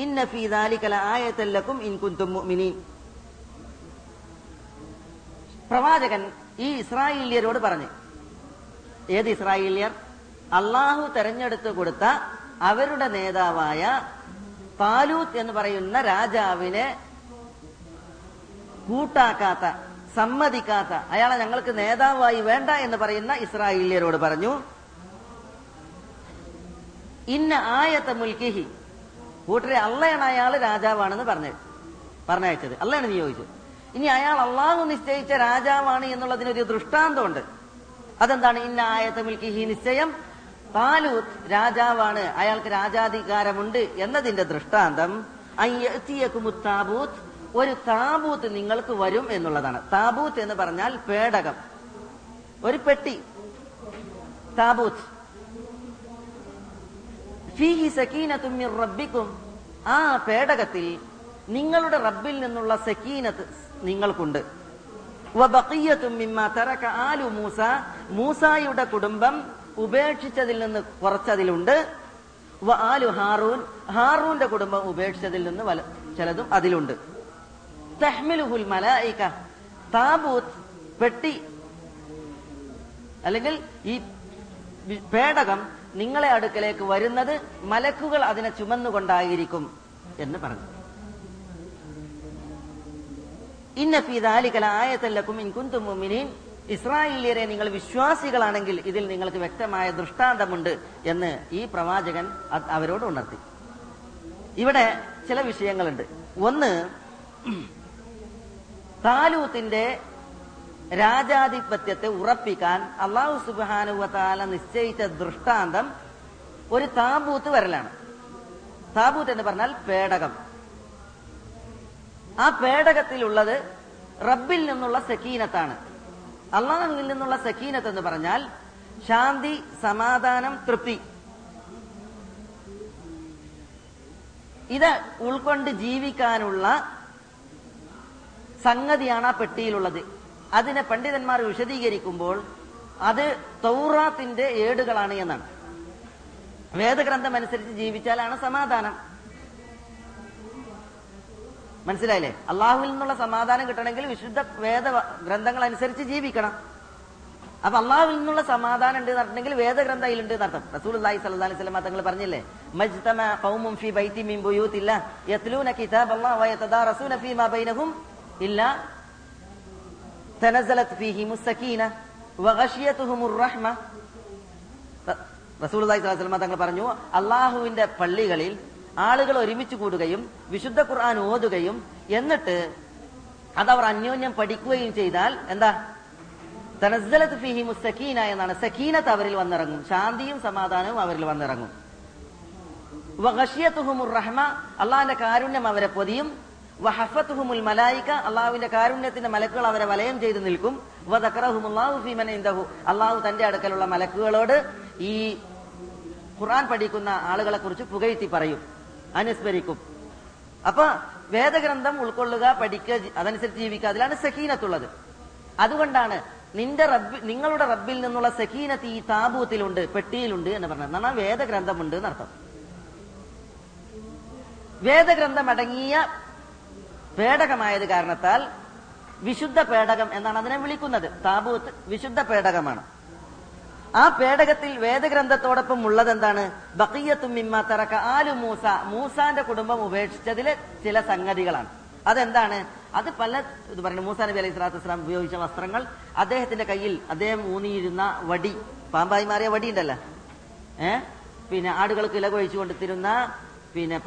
ഇന്ന ഫീ ദാലിക ലആയത ലക്കും ഇൻ കുൻതും മുഅ്മിനീൻ. പ്രവാചകൻ ഈ ഇസ്രായേലിയരോട് പറഞ്ഞു. ഏത് ഇസ്രായേലിയർ? അള്ളാഹു തെരഞ്ഞെടുത്തു കൊടുത്ത അവരുടെ നേതാവായ താലൂത്ത് എന്ന് പറയുന്ന രാജാവിനെ കൂട്ടാക്കാത്ത സമ്മതിക്കാത്ത അയാളെ ഞങ്ങൾക്ക് നേതാവായി വേണ്ട എന്ന് പറയുന്ന ഇസ്രായേലിയരോട് പറഞ്ഞു. ഇന്ന ആയത്തെ മുൽക്കിഹി. കൂട്ടരെ അള്ളയാണ് അയാൾ രാജാവാണെന്ന് പറഞ്ഞു പറഞ്ഞയച്ചത്. അള്ളയാണ് നിയോഗിച്ചത് ഇനി അയാൾ അള്ളാഹു നിശ്ചയിച്ച രാജാവാണ് എന്നുള്ളതിനൊരു ദൃഷ്ടാന്തമുണ്ട്. അതെന്താണ്? ഇന്ന ആയത്തമിൽ കിഹി നിശ്ചയം. താലൂത്ത് രാജാവാണ് അയാൾക്ക് രാജാധികാരമുണ്ട് എന്നതിന്റെ ദൃഷ്ടാന്തം. താബൂത്ത് ഒരു താബൂത്ത് നിങ്ങൾക്ക് വരും എന്നുള്ളതാണ്. താബൂത്ത് എന്ന് പറഞ്ഞാൽ പേടകം. ഒരു പെട്ടി. താബൂത്ത്. ആ പേടകത്തിൽ നിങ്ങളുടെ റബ്ബിൽ നിന്നുള്ള സക്കീനത്ത് നിങ്ങൾക്കുണ്ട്. ആലു മൂസ. മൂസായുടെ കുടുംബം ഉപേക്ഷിച്ചതിൽ നിന്ന് കുറച്ചതിലുണ്ട്. ആലു ഹാറൂൻ. ഹാറൂന്റെ കുടുംബം ഉപേക്ഷിച്ചതിൽ നിന്ന് ചിലതും അതിലുണ്ട്. തഹ്മിലുഹുൽ മലായിക. താബൂത്ത് പെട്ടി അല്ലെങ്കിൽ ഈ പേടകം നിങ്ങളെ അടുക്കലേക്ക് വരുന്നത് മലക്കുകൾ അതിനെ ചുമന്നുകൊണ്ടായിരിക്കും എന്ന് പറഞ്ഞു ഇന്ന ഫീ ദാലിക ലആയത്തൻ ലക്കും ഇൻ കുൻതും മുഅ്മിനീൻ ഇസ്രായേലിയരെ നിങ്ങൾ വിശ്വാസികളാണെങ്കിൽ ഇതിൽ നിങ്ങൾക്ക് വ്യക്തമായ ദൃഷ്ടാന്തമുണ്ട് എന്ന് ഈ പ്രവാചകൻ അവരോട് ഉണർത്തി. ഇവിടെ ചില വിഷയങ്ങളുണ്ട്. ഒന്ന് താലൂത്തിന്റെ രാജാധിപത്യത്തെ ഉറപ്പിക്കാൻ അള്ളാഹു സുബാനുവത്താല നിശ്ചയിച്ച ദൃഷ്ടാന്തം ഒരു താബൂത്ത് വരലാണ്. താബൂത്ത് എന്ന് പറഞ്ഞാൽ പേടകം. ആ പേടകത്തിലുള്ളത് റബ്ബിൽ നിന്നുള്ള സക്കീനത്താണ്. അള്ളാഹുവിൽ നിന്നുള്ള സക്കീനത്ത് എന്ന് പറഞ്ഞാൽ ശാന്തി സമാധാനം തൃപ്തി. ഇത് ഉൾക്കൊണ്ട് ജീവിക്കാനുള്ള സംഗതിയാണ് ആ പെട്ടിയിലുള്ളത്. അതിനെ പണ്ഡിതന്മാർ വിശദീകരിക്കുമ്പോൾ അത് തൗറാത്തിന്റെ ഏടുകളാണ് എന്നാണ്. വേദഗ്രന്ഥം അനുസരിച്ച് ജീവിച്ചാലാണ് സമാധാനം. മനസ്സിലായില്ലേ? അള്ളാഹുവിൽ നിന്നുള്ള സമാധാനം കിട്ടണമെങ്കിൽ വിശുദ്ധ വേദ ഗ്രന്ഥങ്ങൾ അനുസരിച്ച് ജീവിക്കണം. അപ്പൊ അള്ളാഹുവിൽ നിന്നുള്ള സമാധാനം ഉണ്ട് നടത്തണമെങ്കിൽ വേദഗ്രന്ഥ അതിലുണ്ട് എന്നർത്ഥം റസൂൽ അള്ളാഹി സല്ലല്ലാഹു അലൈഹി തങ്ങൾ പറഞ്ഞില്ലേ? മജ്തമ ബൈതി മിൻ ബൈനഹും തനസലത് റസൂൽ തങ്ങൾ പറഞ്ഞു അള്ളാഹുവിന്റെ പള്ളികളിൽ ആളുകൾ ഒരുമിച്ച് കൂടുകയും വിശുദ്ധ ഖുർആൻ ഓതുകയും എന്നിട്ട് അതവർ അന്യോന്യം പഠിക്കുകയും ചെയ്താൽ എന്താ? തനസ്സലത്ത് ഫിഹി മുസ്സഖീന എന്നാണ്. സഖീനത്ത് അവരിൽ വന്നിറങ്ങും. ശാന്തിയും സമാധാനവും അവരിൽ വന്നിറങ്ങും. റഹ്മ അള്ളാഹിന്റെ കാരുണ്യം അവരെ പൊതിയും. വഹഫത്തുഹുമുൽ മലായിക അള്ളാഹുവിന്റെ കാരുണ്യത്തിന്റെ മലക്കുകൾ അവരെ വലയം ചെയ്തു നിൽക്കും. അള്ളാഹു തന്റെ അടുക്കലുള്ള മലക്കുകളോട് ഈ ഖുർആൻ പഠിക്കുന്ന ആളുകളെ കുറിച്ച് പുകഴ്ത്തി പറയും. അനുസ്മരിക്കും. അപ്പൊ വേദഗ്രന്ഥം ഉൾക്കൊള്ളുക പഠിക്കുക അതനുസരിച്ച് ജീവിക്കുക അതിലാണ് സഹീനത്തുള്ളത് അതുകൊണ്ടാണ് നിന്റെ റബ്ബ് നിങ്ങളുടെ റബ്ബിൽ നിന്നുള്ള സഹീനത്ത് ഈ താബൂത്തിലുണ്ട് പെട്ടിയിലുണ്ട് എന്ന് പറഞ്ഞത്. എന്നാൽ വേദഗ്രന്ഥമുണ്ട് എന്നർത്ഥം. വേദഗ്രന്ഥം അടങ്ങിയ പേടകമായത് കാരണത്താൽ വിശുദ്ധ പേടകം എന്നാണ് അതിനെ വിളിക്കുന്നത്. താബൂത്ത് വിശുദ്ധ പേടകമാണ്. ആ പേടകത്തിൽ വേദഗ്രന്ഥത്തോടൊപ്പം ഉള്ളത് എന്താണ് ബക്കീയത്തും മിമ്മ തറക്ക ആലു മൂസ. മൂസാന്റെ കുടുംബം ഉപേക്ഷിച്ചതിലെ ചില സംഗതികളാണ്. അതെന്താണ്? അത് പല ഇത് പറയുന്നത് മൂസാ നബി അലൈഹി സ്വലാത്തു വസ്സലാം ഉപയോഗിച്ച വസ്ത്രങ്ങൾ. അദ്ദേഹത്തിന്റെ കയ്യിൽ അദ്ദേഹം ഊന്നിയിരുന്ന വടി പാമ്പായി മാറിയ വടി ഉണ്ടല്ലോ. ഏ? പിന്നെ ആടുകൾക്ക് ഇല കൊഴിച്ചു കൊണ്ടിരുന്ന പിന്നെ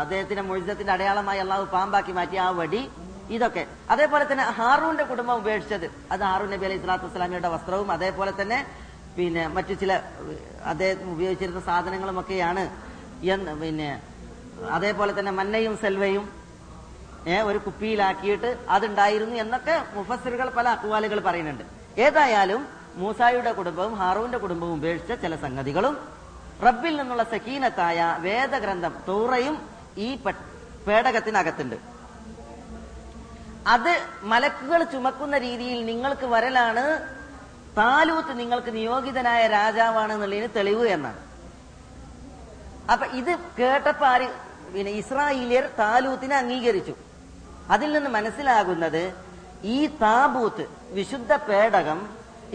അദ്ദേഹത്തിന്റെ മൊഴിസത്തിന്റെ അടയാളമായി അള്ളാഹു പാമ്പാക്കി മാറ്റിയ ആ വടി ഇതൊക്കെ. അതേപോലെ തന്നെ ഹാറൂന്റെ കുടുംബം ഉപേക്ഷിച്ചത്. അത് ഹാറൂൻ നബി അലൈഹി സ്വലാത്തു വസ്സലാമിയുടെ വസ്ത്രവും അതേപോലെ തന്നെ പിന്നെ മറ്റു ചില അദ്ദേഹം ഉപയോഗിച്ചിരുന്ന സാധനങ്ങളുമൊക്കെയാണ് പിന്നെ അതേപോലെ തന്നെ മന്നയും സെൽവയും ഒരു കുപ്പിയിലാക്കിയിട്ട് അതുണ്ടായിരുന്നു എന്നൊക്കെ മുഫസ്സിറുകൾ പല അക്വാലുകൾ പറയുന്നുണ്ട്. ഏതായാലും മൂസായുടെ കുടുംബവും ഹാറൂന്റെ കുടുംബവും ഉപേക്ഷിച്ച ചില സംഗതികളും റബ്ബിൽ നിന്നുള്ള സഹീനത്തായ വേദഗ്രന്ഥം തോറയും ഈ പേടകത്തിനകത്തുണ്ട്. അത് മലക്കുകൾ ചുമക്കുന്ന രീതിയിൽ നിങ്ങൾക്ക് വരലാണ് താലൂത്ത് നിങ്ങൾക്ക് നിയോഗിതനായ രാജാവാണ് എന്നുള്ളതിന് തെളിവ് എന്നാണ്. അപ്പൊ ഇത് കേട്ടപ്പോ ആര് പിന്നെ ഇസ്രായേലിയർ താലൂത്തിനെ അംഗീകരിച്ചു. അതിൽ നിന്ന് മനസ്സിലാകുന്നത് ഈ താബൂത്ത് വിശുദ്ധ പേടകം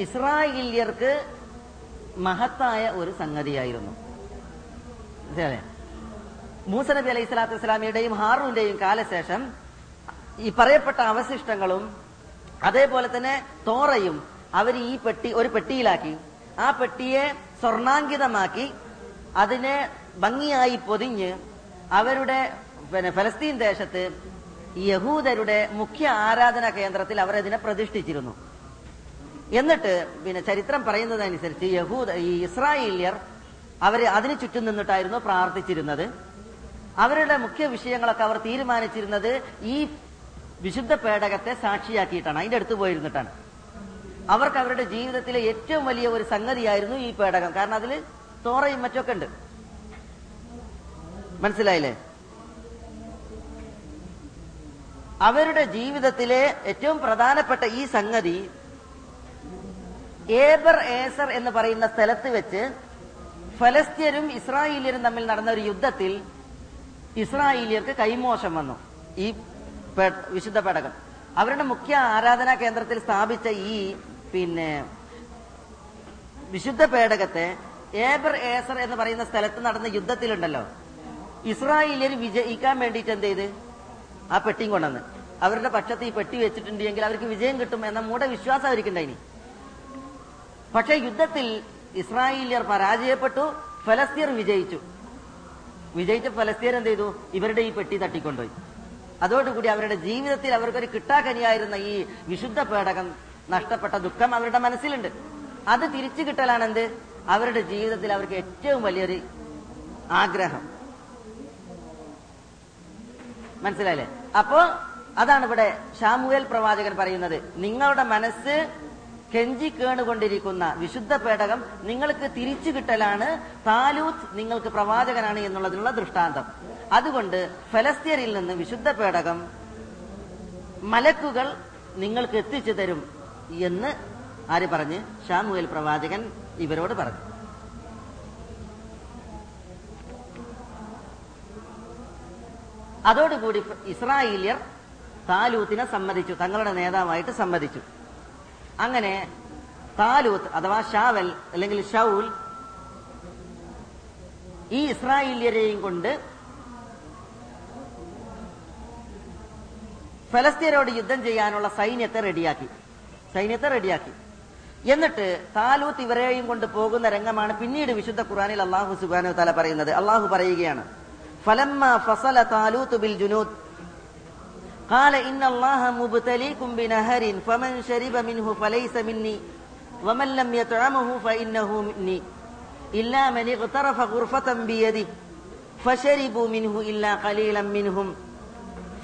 ഇസ്രായേലിയർക്ക് മഹത്തായ ഒരു സംഗതിയായിരുന്നു? മൂസ നബി അലൈഹി സ്വലാത്തു വസ്സലാമിയുടെയും ഹാറൂന്റെയും കാലശേഷം ഈ പറയപ്പെട്ട അവശിഷ്ടങ്ങളും അതേപോലെ തന്നെ തോറയും അവർ ഈ പെട്ടി ഒരു പെട്ടിയിലാക്കി. ആ പെട്ടിയെ സ്വർണാങ്കിതമാക്കി അതിനെ ഭംഗിയായി പൊതിഞ്ഞ് അവരുടെ പിന്നെ ഫലസ്തീൻ ദേശത്ത് യഹൂദരുടെ മുഖ്യ ആരാധന കേന്ദ്രത്തിൽ അവർ അതിനെ പ്രതിഷ്ഠിച്ചിരുന്നു. എന്നിട്ട് പിന്നെ ചരിത്രം പറയുന്നതനുസരിച്ച് യഹൂദ ഈ ഇസ്രായേലിയർ അവർ അതിനു ചുറ്റും നിന്നിട്ടായിരുന്നു പ്രാർത്ഥിച്ചിരുന്നത്. അവരുടെ മുഖ്യ വിഷയങ്ങളൊക്കെ അവർ തീരുമാനിച്ചിരുന്നത് ഈ വിശുദ്ധ പേടകത്തെ സാക്ഷിയാക്കിയിട്ടാണ് അതിന്റെ അടുത്ത് പോയിരുന്നിട്ടാണ്. അവർക്ക് അവരുടെ ജീവിതത്തിലെ ഏറ്റവും വലിയ ഒരു സംഗതിയായിരുന്നു ഈ പേടകം. കാരണം അതിൽ തോറയും മറ്റൊക്കെ ഉണ്ട്. മനസ്സിലായില്ലേ? അവരുടെ ജീവിതത്തിലെ ഏറ്റവും പ്രധാനപ്പെട്ട ഈ സംഗതി ഏബർ ഏസർ എന്ന് പറയുന്ന സ്ഥലത്ത് വെച്ച് ഫലസ്തീനും ഇസ്രായേലിയരും തമ്മിൽ നടന്ന ഒരു യുദ്ധത്തിൽ ഇസ്രായേലിയർക്ക് കൈമോശം വന്നു. ഈ വിശുദ്ധ പേടകം. അവരുടെ മുഖ്യ ആരാധനാ കേന്ദ്രത്തിൽ സ്ഥാപിച്ച ഈ പിന്നെ വിശുദ്ധ പേടകത്തെ ഏബർ ഏസർ എന്ന് പറയുന്ന സ്ഥലത്ത് നടന്ന യുദ്ധത്തിലുണ്ടല്ലോ. ഇസ്രായേലിയർ വിജയിക്കാൻ വേണ്ടിയിട്ട് എന്ത് ചെയ്ത്? ആ പെട്ടിയും കൊണ്ടുവന്ന്. അവരുടെ പക്ഷത്ത് ഈ പെട്ടി വെച്ചിട്ടുണ്ടെങ്കിൽ അവർക്ക് വിജയം കിട്ടും എന്ന മൂട വിശ്വാസം അവർക്കുണ്ടായിനി പക്ഷേ യുദ്ധത്തിൽ ഇസ്രായേലിയർ പരാജയപ്പെട്ടു ഫലസ്തീർ വിജയിച്ചു. വിജയിച്ച ഫലസ്തീർ എന്ത് ചെയ്തു? ഇവരുടെ ഈ പെട്ടി തട്ടിക്കൊണ്ടുപോയി. അതോടുകൂടി അവരുടെ ജീവിതത്തിൽ അവർക്കൊരു കിട്ടാക്കനിയായിരുന്ന ഈ വിശുദ്ധ പേടകം നഷ്ടപ്പെട്ട ദുഃഖം അവരുടെ മനസ്സിലുണ്ട്. അത് തിരിച്ചു കിട്ടലാണ് എന്ത് അവരുടെ ജീവിതത്തിൽ അവർക്ക് ഏറ്റവും വലിയൊരു ആഗ്രഹം. മനസ്സിലായില്ലേ? അപ്പോ അതാണ് ഇവിടെ ഷാമുവേൽ പ്രവാചകൻ പറയുന്നത്. നിങ്ങളുടെ മനസ്സ് കെഞ്ചി കേണുകൊണ്ടിരിക്കുന്ന വിശുദ്ധ പേടകം നിങ്ങൾക്ക് തിരിച്ചു കിട്ടലാണ് താലൂത്ത് നിങ്ങൾക്ക് പ്രവാചകനാണ് എന്നുള്ളതിനുള്ള ദൃഷ്ടാന്തം. അതുകൊണ്ട് ഫലസ്തീനിൽ നിന്ന് വിശുദ്ധ പേടകം മലക്കുകൾ നിങ്ങൾക്ക് എത്തിച്ചു തരും. എന്ന് ആര് പറഞ്ഞ്? ഷാമുവേൽ പ്രവാചകൻ ഇവരോട് പറഞ്ഞു. അതോടുകൂടി ഇസ്രായേലിയർ താലൂത്തിനെ സമ്മതിച്ചു. തങ്ങളുടെ നേതാവായിട്ട് സമ്മതിച്ചു. അങ്ങനെ താലൂത്ത് അഥവാ ഷാവൽ അല്ലെങ്കിൽ ഷൗൽ ഈ ഇസ്രായേലിയരെയും കൊണ്ട് ഫലസ്തീനോട് യുദ്ധം ചെയ്യാനുള്ള സൈന്യത്തെ റെഡിയാക്കി. സൈന്യത്തെ റെഡിയാക്കി എന്നിട്ട് താലൂത്ത് ഇവരെയും കൊണ്ട് പോകുന്ന രംഗമാണ് പിന്നീട് വിശുദ്ധ ഖുറാനിൽ അള്ളാഹു സുബാനു തല പറയുന്നത് അള്ളാഹു പറയുകയാണ് ഫലമ്മ ഫസല താലൂത്ത് ബിൽ ജുനൂദ് قال إن الله مبتليكم بنهر فمن شرب منه فليس مني ومن لم يطعمه فإنه مني إلا من اغترف غرفة بيده فشربوا منه إلا قليلا منهم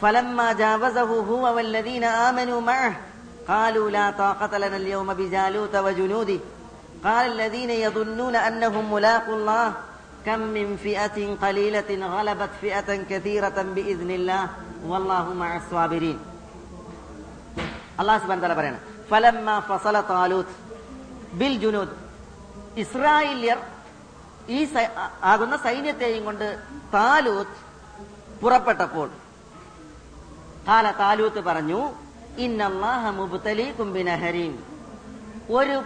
فلما جاوزه هو والذين آمنوا معه قالوا لا طاقة لنا اليوم بجالوت وجنوده قال الذين يظنون أنهم ملاقوا الله كم من فئة قليلة غلبت فئة كثيرة بإذن الله والله مع الصابرين അള്ളാഹു സുബാൻ തല പറയാണ് ഫലമ്മ ഫസല താലൂത്ത് ബിൽ ജുനൂദ് ഇസ്രായേല്യർ ഈ സൈ- ആകുന്ന സൈന്യത്തെയും കൊണ്ട് താലൂത്ത് പുറപ്പെട്ടപ്പോൾ കാല താലൂത്ത് പറഞ്ഞു ഒരു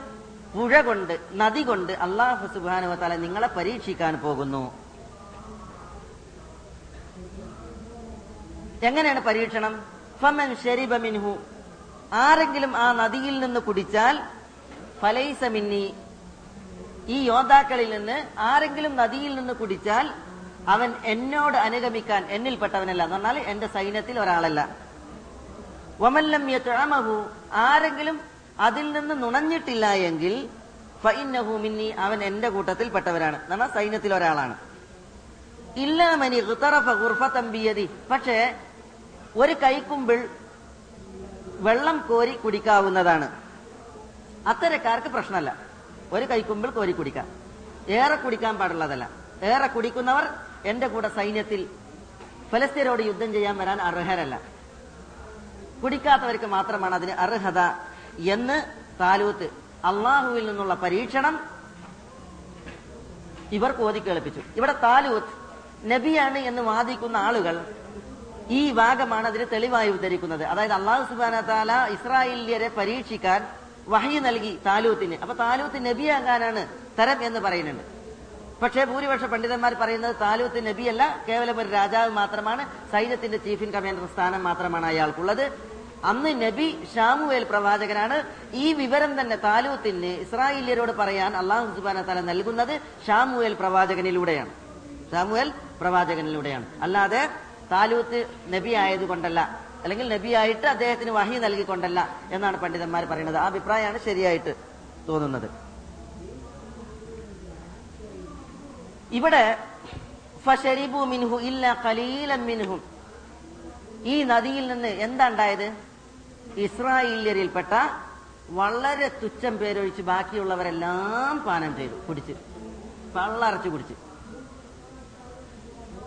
പുഴ കൊണ്ട് നദി കൊണ്ട് അള്ളാഹു സുബാനുവ തല നിങ്ങളെ പരീക്ഷിക്കാൻ പോകുന്നു. എങ്ങനെയാണ് പരീക്ഷണം? ഫമൻ ഷെരിബ മിൻഹു. ആരെങ്കിലും ആ നദിയിൽ നിന്ന് കുടിച്ചാൽ ഫലൈസ മിന്നി. ഈ യോദ്ധാക്കളിൽ നിന്ന് ആരെങ്കിലും നദിയിൽ നിന്ന് കുടിച്ചാൽ അവൻ എന്നോട് അനുഗമിക്കാൻ എന്നിൽപ്പെട്ടവനല്ല. എന്ന് പറഞ്ഞാൽ എന്റെ സൈന്യത്തിൽ ഒരാളല്ല. വമല്ലം യത്അമഹു ആരെങ്കിലും അതിൽ നിന്ന് നുണഞ്ഞിട്ടില്ല എങ്കിൽ ഫഇന്നഹു മിന്നി അവൻ എന്റെ കൂട്ടത്തിൽപ്പെട്ടവരാണ് പെട്ടവരാണ്. നമ്മ സൈന്യത്തിൽ ഒരാളാണ്. ഇല്ലാമനി ബിയദി. പക്ഷേ ഒരു കൈക്കുമ്പിൾ വെള്ളം കോരി കുടിക്കാവുന്നതാണ്. അത്തരക്കാർക്ക് പ്രശ്നമല്ല. ഒരു കൈക്കുമ്പിൾ കോരി കുടിക്കാം. ഏറെ കുടിക്കാൻ പാടുള്ളതല്ല. ഏറെ കുടിക്കുന്നവർ എന്റെ കൂടെ സൈന്യത്തിൽ ഫലസ്തീനോട് യുദ്ധം ചെയ്യാൻ വരാൻ അർഹരല്ല. കുടിക്കാത്തവർക്ക് മാത്രമാണ് അതിന് അർഹത എന്ന് താലൂത്ത് അള്ളാഹുവിൽ നിന്നുള്ള പരീക്ഷണം ഇവർക്ക് ഓതി കേൾപ്പിച്ചു. ഇവിടെ താലൂത്ത് നബിയാണ് എന്ന് വാദിക്കുന്ന ആളുകൾ ഈ ഭാഗമാണ് അതിന് തെളിവായി ഉദ്ധരിക്കുന്നത്. അതായത് അള്ളാഹു സുബാന താല ഇസ്രായേലിയരെ പരീക്ഷിക്കാൻ വഹി നൽകി താലൂത്തിന്. അപ്പൊ താലൂത്ത് നബിയാകാനാണ് തരം എന്ന് പറയുന്നുണ്ട്. പക്ഷേ ഭൂരിപക്ഷ പണ്ഡിതന്മാർ പറയുന്നത് താലൂത്ത് നബിയല്ല കേവലം ഒരു രാജാവ് മാത്രമാണ് സൈന്യത്തിന്റെ ചീഫ് ഇൻ കമാൻഡർ സ്ഥാനം മാത്രമാണ് അയാൾക്കുള്ളത്. അന്ന് നബി ഷാമുവേൽ പ്രവാചകനാണ്. ഈ വിവരം തന്നെ താലൂത്തിന് ഇസ്രായേലിയരോട് പറയാൻ അള്ളാഹു സുബാന തല നൽകുന്നത് ഷാമുവേൽ പ്രവാചകനിലൂടെയാണ്. ഷാമുവേൽ പ്രവാചകനിലൂടെയാണ്. അല്ലാതെ താലൂത്ത് നബി ആയതുകൊണ്ടല്ല അല്ലെങ്കിൽ നബിയായിട്ട് അദ്ദേഹത്തിന് വഹി നൽകിക്കൊണ്ടല്ല എന്നാണ് പണ്ഡിതന്മാർ പറയുന്നത്. ആ അഭിപ്രായമാണ് ശരിയായിട്ട് തോന്നുന്നത്. ഇവിടെ മിൻഹു ഇല്ല മിൻഹും. ഈ നദിയിൽ നിന്ന് എന്താ ഉണ്ടായത്? ഇസ്രായേലിയരിൽപ്പെട്ട വളരെ തുച്ഛം പേരൊഴിച്ച് ബാക്കിയുള്ളവരെല്ലാം പാനം ചെയ്തു കുടിച്ച് പള്ളറച്ച് കുടിച്ച്.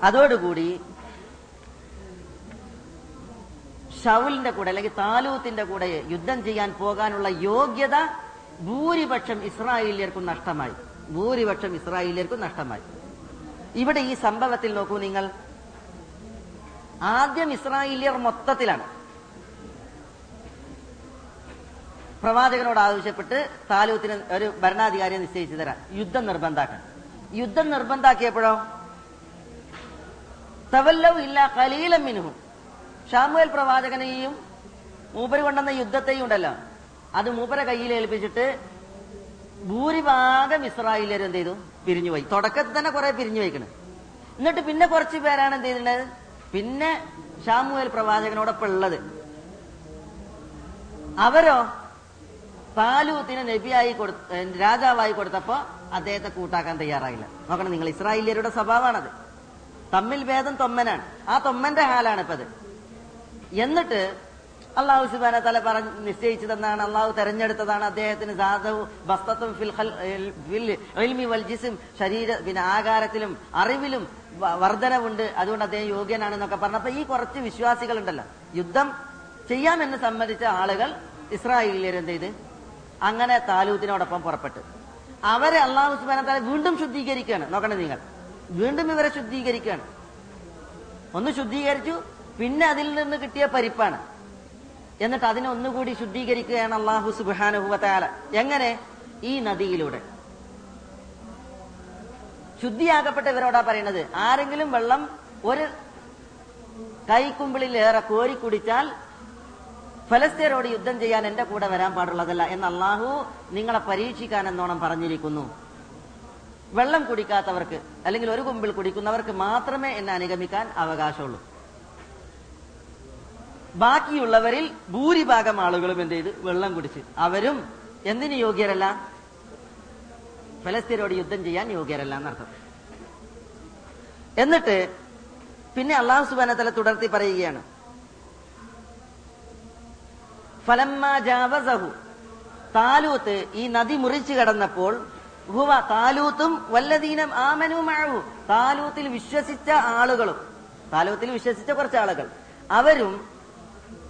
അതോടുകൂടി ഷൗലിന്റെ കൂടെ അല്ലെങ്കിൽ താലൂത്തിന്റെ കൂടെ യുദ്ധം ചെയ്യാൻ പോകാനുള്ള യോഗ്യത ഭൂരിപക്ഷം ഇസ്രായേലിയർക്കും നഷ്ടമായി. ഭൂരിപക്ഷം ഇസ്രായേലിയർക്കും നഷ്ടമായി. ഇവിടെ ഈ സംഭവത്തിൽ നോക്കൂ നിങ്ങൾ. ആദ്യം ഇസ്രായേലിയർ മൊത്തത്തിലാണ്. പ്രവാചകനോട് ആവശ്യപ്പെട്ട് താലൂത്തിന് ഒരു ഭരണാധികാരിയെ നിശ്ചയിച്ചു തരാം യുദ്ധം നിർബന്ധാക്കാൻ. യുദ്ധം നിർബന്ധാക്കിയപ്പോഴോ? തവല്ലവും ഇല്ല കലീലം മിനുഹും ഷാമുവേൽ പ്രവാചകനെയും മൂപ്പര് കൊണ്ടുവന്ന യുദ്ധത്തെയും ഉണ്ടല്ലോ. അത് മൂപ്പരെ കയ്യിൽ ഏൽപ്പിച്ചിട്ട് ഭൂരിഭാഗം ഇസ്രായേലിയർ എന്ത് ചെയ്തു? പിരിഞ്ഞു പിരിഞ്ഞുപോയി തുടക്കത്തിൽ തന്നെ കുറെ പിരിഞ്ഞു വയ്ക്കണ് എന്നിട്ട് പിന്നെ കുറച്ച് പേരാണ് എന്ത് ചെയ്തിട്ടുള്ളത്? പിന്നെ ഷാമുവേൽ പ്രവാചകനോടൊപ്പം ഉള്ളത്. അവരോ താലൂത്തിന് നബിയായി കൊടുത്ത രാജാവായി കൊടുത്തപ്പോ അദ്ദേഹത്തെ കൂട്ടാക്കാൻ തയ്യാറായില്ല. നോക്കണം നിങ്ങൾ ഇസ്രായേലിയരുടെ സ്വഭാവമാണത്. തമ്മിൽ ഭേദം തൊമ്മനാണ്. ആ തൊമ്മന്റെ ഹാലാണ് ഇപ്പത്. എന്നിട്ട് അള്ളാഹു സുബാന തല പറഞ്ഞ് നിശ്ചയിച്ചതെന്നാണ്. അള്ളാഹു തെരഞ്ഞെടുത്തതാണ് അദ്ദേഹത്തിന് സാധവും വൽ ശരീര പിന്നെ ആകാരത്തിലും അറിവിലും വർധനവുണ്ട്. അതുകൊണ്ട് അദ്ദേഹം യോഗ്യനാണെന്നൊക്കെ പറഞ്ഞപ്പോ ഈ കുറച്ച് വിശ്വാസികൾ ഉണ്ടല്ലോ യുദ്ധം ചെയ്യാമെന്ന് സമ്മതിച്ച ആളുകൾ ഇസ്രായേലിയരെന്ത് ചെയ്ത് അങ്ങനെ താലൂത്തിനോടൊപ്പം പുറപ്പെട്ടു. അവരെ അള്ളാഹു സുബാന തല വീണ്ടും ശുദ്ധീകരിക്കുകയാണ്. നോക്കണേ നിങ്ങൾ. വീണ്ടും ഇവരെ ശുദ്ധീകരിക്കുകയാണ്. ഒന്ന് ശുദ്ധീകരിച്ചു പിന്നെ അതിൽ നിന്ന് കിട്ടിയ പരിപ്പാണ്. എന്നിട്ട് അതിനെ ഒന്നുകൂടി ശുദ്ധീകരിക്കുകയാണ് അള്ളാഹു സുബാനുഭവത്താല എങ്ങനെ? ഈ നദിയിലൂടെ. ശുദ്ധിയാകപ്പെട്ട ഇവരോടാ പറയുന്നത് ആരെങ്കിലും വെള്ളം ഒരു കൈക്കുമ്പിളിൽ ഏറെ കോരി കുടിച്ചാൽ ഫലസ്തീനോട് യുദ്ധം ചെയ്യാൻ എന്റെ കൂടെ വരാൻ പാടുള്ളതല്ല എന്ന് അള്ളാഹു നിങ്ങളെ പരീക്ഷിക്കാൻ എന്നോണം പറഞ്ഞിരിക്കുന്നു. വെള്ളം കുടിക്കാത്തവർക്ക് അല്ലെങ്കിൽ ഒരു കുമ്പിൾ കുടിക്കുന്നവർക്ക് മാത്രമേ എന്നെ അനുഗമിക്കാൻ അവകാശമുള്ളൂ. ബാക്കിയുള്ളവരിൽ ഭൂരിഭാഗം ആളുകളും എന്ത് ചെയ്ത്? വെള്ളം കുടിച്ച്. അവരും എന്തിന് യോഗ്യരല്ല? ഫലസ്തീനോട് യുദ്ധം ചെയ്യാൻ യോഗ്യരല്ല എന്നർത്ഥം. എന്നിട്ട് പിന്നെ അള്ളാഹു സുബാനത്തല തുടർത്തി പറയുകയാണ്. ഫലമ്മ ജാവസഹു. താലൂത്ത് ഈ നദി മുറിച്ചു കടന്നപ്പോൾ ഹുവ താലൂത്തും വല്ലദീനം ആമനുമാഴു താലൂത്തിൽ വിശ്വസിച്ച ആളുകളും താലൂത്തിൽ വിശ്വസിച്ച കുറച്ച് ആളുകൾ അവരും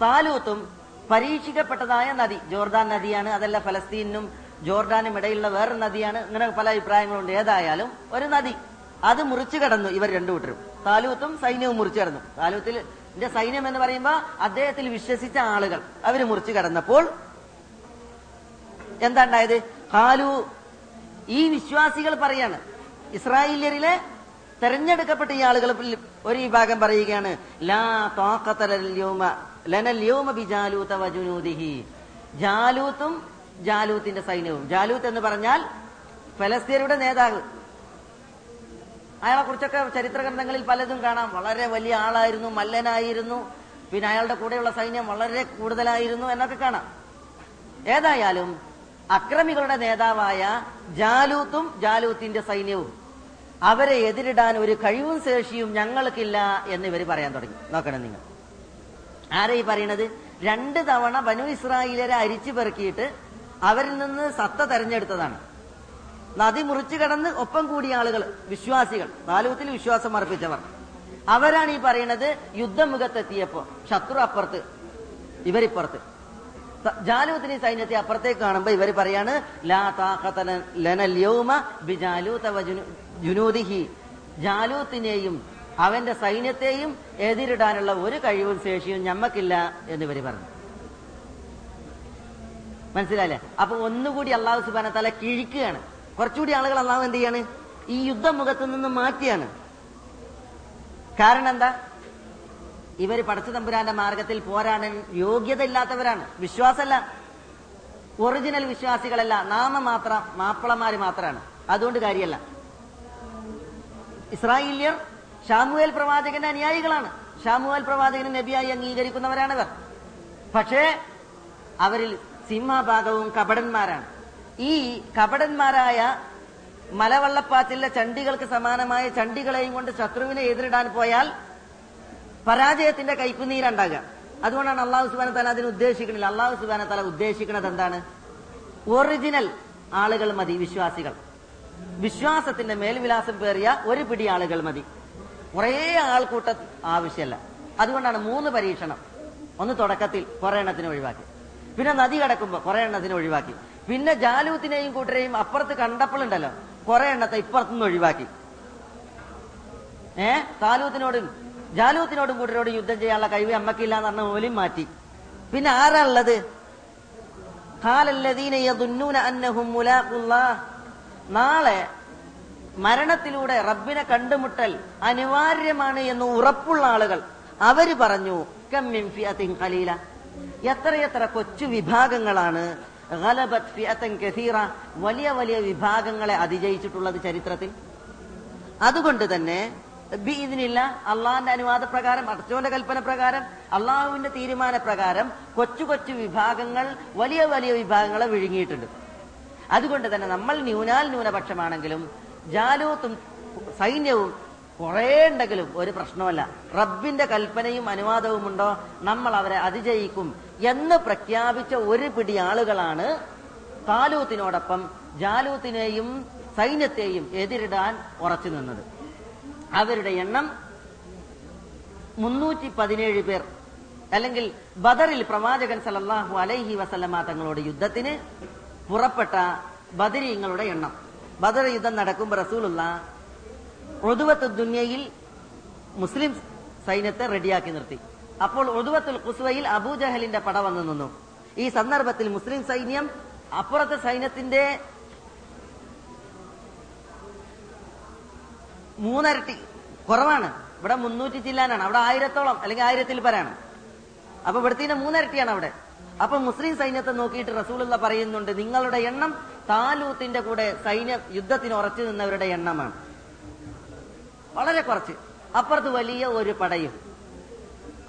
താലൂത്തും പരീക്ഷിക്കപ്പെട്ടതായ നദി ജോർദാൻ നദിയാണ്. അതല്ല ഫലസ്തീനും ജോർദാനും ഇടയിലുള്ള വേറൊരു നദിയാണ്. ഇങ്ങനെ പല അഭിപ്രായങ്ങളുണ്ട്. ഏതായാലും ഒരു നദി. അത് മുറിച്ചു കടന്നു ഇവർ രണ്ടു കൂട്ടരും. താലൂത്തും സൈന്യവും മുറിച്ചു കടന്നു. താലൂത്തിൽ സൈന്യം എന്ന് പറയുമ്പോ അദ്ദേഹത്തിൽ വിശ്വസിച്ച ആളുകൾ അവർ മുറിച്ചു കടന്നപ്പോൾ എന്താ ഉണ്ടായത്? ഹാലു ഈ വിശ്വാസികൾ പറയാണ് ഇസ്രായേലിയരിലെ തെരഞ്ഞെടുക്കപ്പെട്ട ഈ ആളുകൾ ഒരു വിഭാഗം പറയുകയാണ് ലാ താഖത യൗമ ബി ജാലൂത്തിന്റെ സൈന്യവും. ജാലൂത്ത് എന്ന് പറഞ്ഞാൽ ഫലസ്തീനയുടെ നേതാവ്. അയാളെ കുറിച്ചൊക്കെ ചരിത്ര ഗ്രന്ഥങ്ങളിൽ പലതും കാണാം. വളരെ വലിയ ആളായിരുന്നു മല്ലനായിരുന്നു. പിന്നെ അയാളുടെ കൂടെയുള്ള സൈന്യം വളരെ കൂടുതലായിരുന്നു എന്നൊക്കെ കാണാം. ഏതായാലും അക്രമികളുടെ നേതാവായ ജാലൂത്തും ജാലൂത്തിന്റെ സൈന്യവും അവരെ എതിരിടാൻ ഒരു കഴിവും ശേഷിയും ഞങ്ങൾക്കില്ല എന്ന് ഇവർ പറയാൻ തുടങ്ങി. നോക്കണം നിങ്ങൾ. ആരാ ഈ പറയണത്? രണ്ട് തവണ ബനു ഇസ്രായേലരെ അരിച്ചു പെറുക്കിയിട്ട് അവരിൽ നിന്ന് സത്ത തെരഞ്ഞെടുത്തതാണ്. നദി മുറിച്ചു കടന്ന് ഒപ്പം കൂടിയ ആളുകൾ വിശ്വാസികൾ താലൂത്തിൽ വിശ്വാസം അർപ്പിച്ചവർ. അവരാണ് ഈ പറയണത് യുദ്ധമുഖത്തെത്തിയപ്പോ ശത്രു അപ്പുറത്ത് ഇവരിപ്പുറത്ത്. ജാലൂത്തിന് സൈന്യത്തെ അപ്പുറത്തേക്ക് കാണുമ്പോ ഇവർ പറയാണ് ലാ താഖത ലന- ലനൽ ബിജാലൂത ജാലൂത്തിനെയും അവന്റെ സൈന്യത്തെയും എതിരിടാനുള്ള ഒരു കഴിവും ശേഷിയും ഞമ്മക്കില്ല എന്നിവർ പറഞ്ഞു. മനസ്സിലായില്ലേ? അപ്പൊ ഒന്നുകൂടി അള്ളാഹു സുബാന തല കിഴിക്കുകയാണ്. കുറച്ചുകൂടി ആളുകൾ അള്ളാഹു എന്ത് ചെയ്യാണ്? ഈ യുദ്ധമുഖത്ത് നിന്ന് മാറ്റിയാണ്. കാരണം എന്താ? ഇവർ പടച്ചു തമ്പുരാന്റെ മാർഗത്തിൽ പോരാടാൻ യോഗ്യത ഇല്ലാത്തവരാണ് വിശ്വാസമല്ല. ഒറിജിനൽ വിശ്വാസികളല്ല. നാമ മാത്രം മാപ്പിളമാര് മാത്രമാണ് അതുകൊണ്ട് കാര്യമല്ല ഇസ്രായേലിയർ ഷാമുവേൽ പ്രവാചകന്റെ അനുയായികളാണ്. ഷാമുവേൽ പ്രവാചകനെ നബിയായി അംഗീകരിക്കുന്നവരാണിവർ. പക്ഷേ അവരിൽ സിംഹഭാഗവും കപടന്മാരാണ്. ഈ കപടന്മാരായ മലവള്ളപ്പാച്ചിലെ ചണ്ടികൾക്ക് സമാനമായ ചണ്ടികളെയും കൊണ്ട് ശത്രുവിനെ എതിരിടാൻ പോയാൽ പരാജയത്തിന്റെ കൈപ്പുനീരുണ്ടാകുക അതുകൊണ്ടാണ് അള്ളാഹു സുബാന തല അതിന് ഉദ്ദേശിക്കുന്നത് അള്ളാഹു സുബാന തല ഉദ്ദേശിക്കുന്നത് എന്താണ്? ഒറിജിനൽ ആളുകൾ മതി വിശ്വാസികൾ. വിശ്വാസത്തിന്റെ മേൽവിലാസം പേറിയ ഒരു പിടി ആളുകൾ മതി. കുറേ ആൾക്കൂട്ട ആവശ്യമല്ല. അതുകൊണ്ടാണ് മൂന്ന് പരീക്ഷണം. ഒന്ന് തുടക്കത്തിൽ കുറെ എണ്ണത്തിന് ഒഴിവാക്കി. പിന്നെ നദി കടക്കുമ്പോൾ കുറെ എണ്ണത്തിന് ഒഴിവാക്കി. പിന്നെ ജാലൂത്തിനെയും കൂട്ടരെയും അപ്പുറത്ത് കണ്ടപ്പോഴുണ്ടല്ലോ കുറെ എണ്ണത്തെ ഇപ്പുറത്തുനിന്ന് ഒഴിവാക്കി. ഏ? താലൂത്തിനോടും ജാലൂത്തിനോടും കൂട്ടരോടും യുദ്ധം ചെയ്യാനുള്ള കഴിവ് അമ്മക്കില്ല എന്ന് പറഞ്ഞ പോലും മാറ്റി. പിന്നെ ആരാ ഉള്ളത്? നാളെ മരണത്തിലൂടെ റബ്ബിനെ കണ്ടുമുട്ടൽ അനിവാര്യമാണ് എന്ന് ഉറപ്പുള്ള ആളുകൾ അവർ പറഞ്ഞു കമ്മിം ഫിയത്തിൻ ഖലീല. എത്രയെത്ര കൊച്ചു വിഭാഗങ്ങളാണ് ഗലബത് ഫിയത്തൻ കസീറ വലിയ വലിയ വിഭാഗങ്ങളെ അതിജയിച്ചിട്ടുള്ളത് ചരിത്രത്തിൽ. അതുകൊണ്ട് തന്നെ ഇതിനില്ല അള്ളാഹിന്റെ അനുവാദ പ്രകാരം അടച്ചോന്റെ കൽപ്പന പ്രകാരം അള്ളാഹുവിന്റെ തീരുമാന പ്രകാരം കൊച്ചു കൊച്ചു വിഭാഗങ്ങൾ വലിയ വലിയ വിഭാഗങ്ങളെ വിഴുങ്ങിയിട്ടുണ്ട്. അതുകൊണ്ട് തന്നെ നമ്മൾ ന്യൂനാൽ ന്യൂനപക്ഷമാണെങ്കിലും ജാലൂത്തും സൈന്യവും കുറേ ഉണ്ടെങ്കിലും ഒരു പ്രശ്നമല്ല. റബ്ബിന്റെ കൽപ്പനയും അനുവാദവും ഉണ്ടോ നമ്മൾ അവരെ അതിജയിക്കും എന്ന് പ്രഖ്യാപിച്ച ഒരു പിടി ആളുകളാണ് താലൂത്തിനോടൊപ്പം ജാലൂത്തിനെയും സൈന്യത്തെയും എതിരിടാൻ ഉറച്ചു നിന്നത്. അവരുടെ എണ്ണം മുന്നൂറ്റി പതിനേഴ് പേർ. അല്ലെങ്കിൽ ബദറിൽ പ്രവാചകൻ സലല്ലാഹു അലൈഹി വസല്ലമ തങ്ങളുടെ യുദ്ധത്തിന് പുറപ്പെട്ട ബദരീങ്ങളുടെ എണ്ണം. ബദർ യുദ്ധം നടക്കുമ്പോൾ റസൂലുള്ള ഒതുവത്ത് ദുനിയയിൽ മുസ്ലിം സൈന്യത്തെ റെഡിയാക്കി നിർത്തി. അപ്പോൾ ഒതുവത്തുൽ കുസ്വയിൽ അബൂജഹലിന്റെ പട വന്നു നിന്നു. ഈ സന്ദർഭത്തിൽ മുസ്ലിം സൈന്യം അപ്പുറത്തെ സൈന്യത്തിന്റെ മൂന്നരട്ടി കുറവാണ്. ഇവിടെ മുന്നൂറ്റി ചില്ലാനാണ്. അവിടെ ആയിരത്തോളം അല്ലെങ്കിൽ ആയിരത്തിൽ പരാണ്. അപ്പൊ ഇവിടുത്തെ മൂന്നരട്ടിയാണ് അവിടെ. അപ്പൊ മുസ്ലിം സൈന്യത്തെ നോക്കിയിട്ട് റസൂലുള്ള പറയുന്നുണ്ട് നിങ്ങളുടെ എണ്ണം താലൂത്തിന്റെ കൂടെ സൈന്യ യുദ്ധത്തിന് ഉറച്ചു നിന്നവരുടെ എണ്ണമാണ്. വളരെ കുറച്ച്. അപ്പുറത്ത് വലിയ ഒരു പടയും.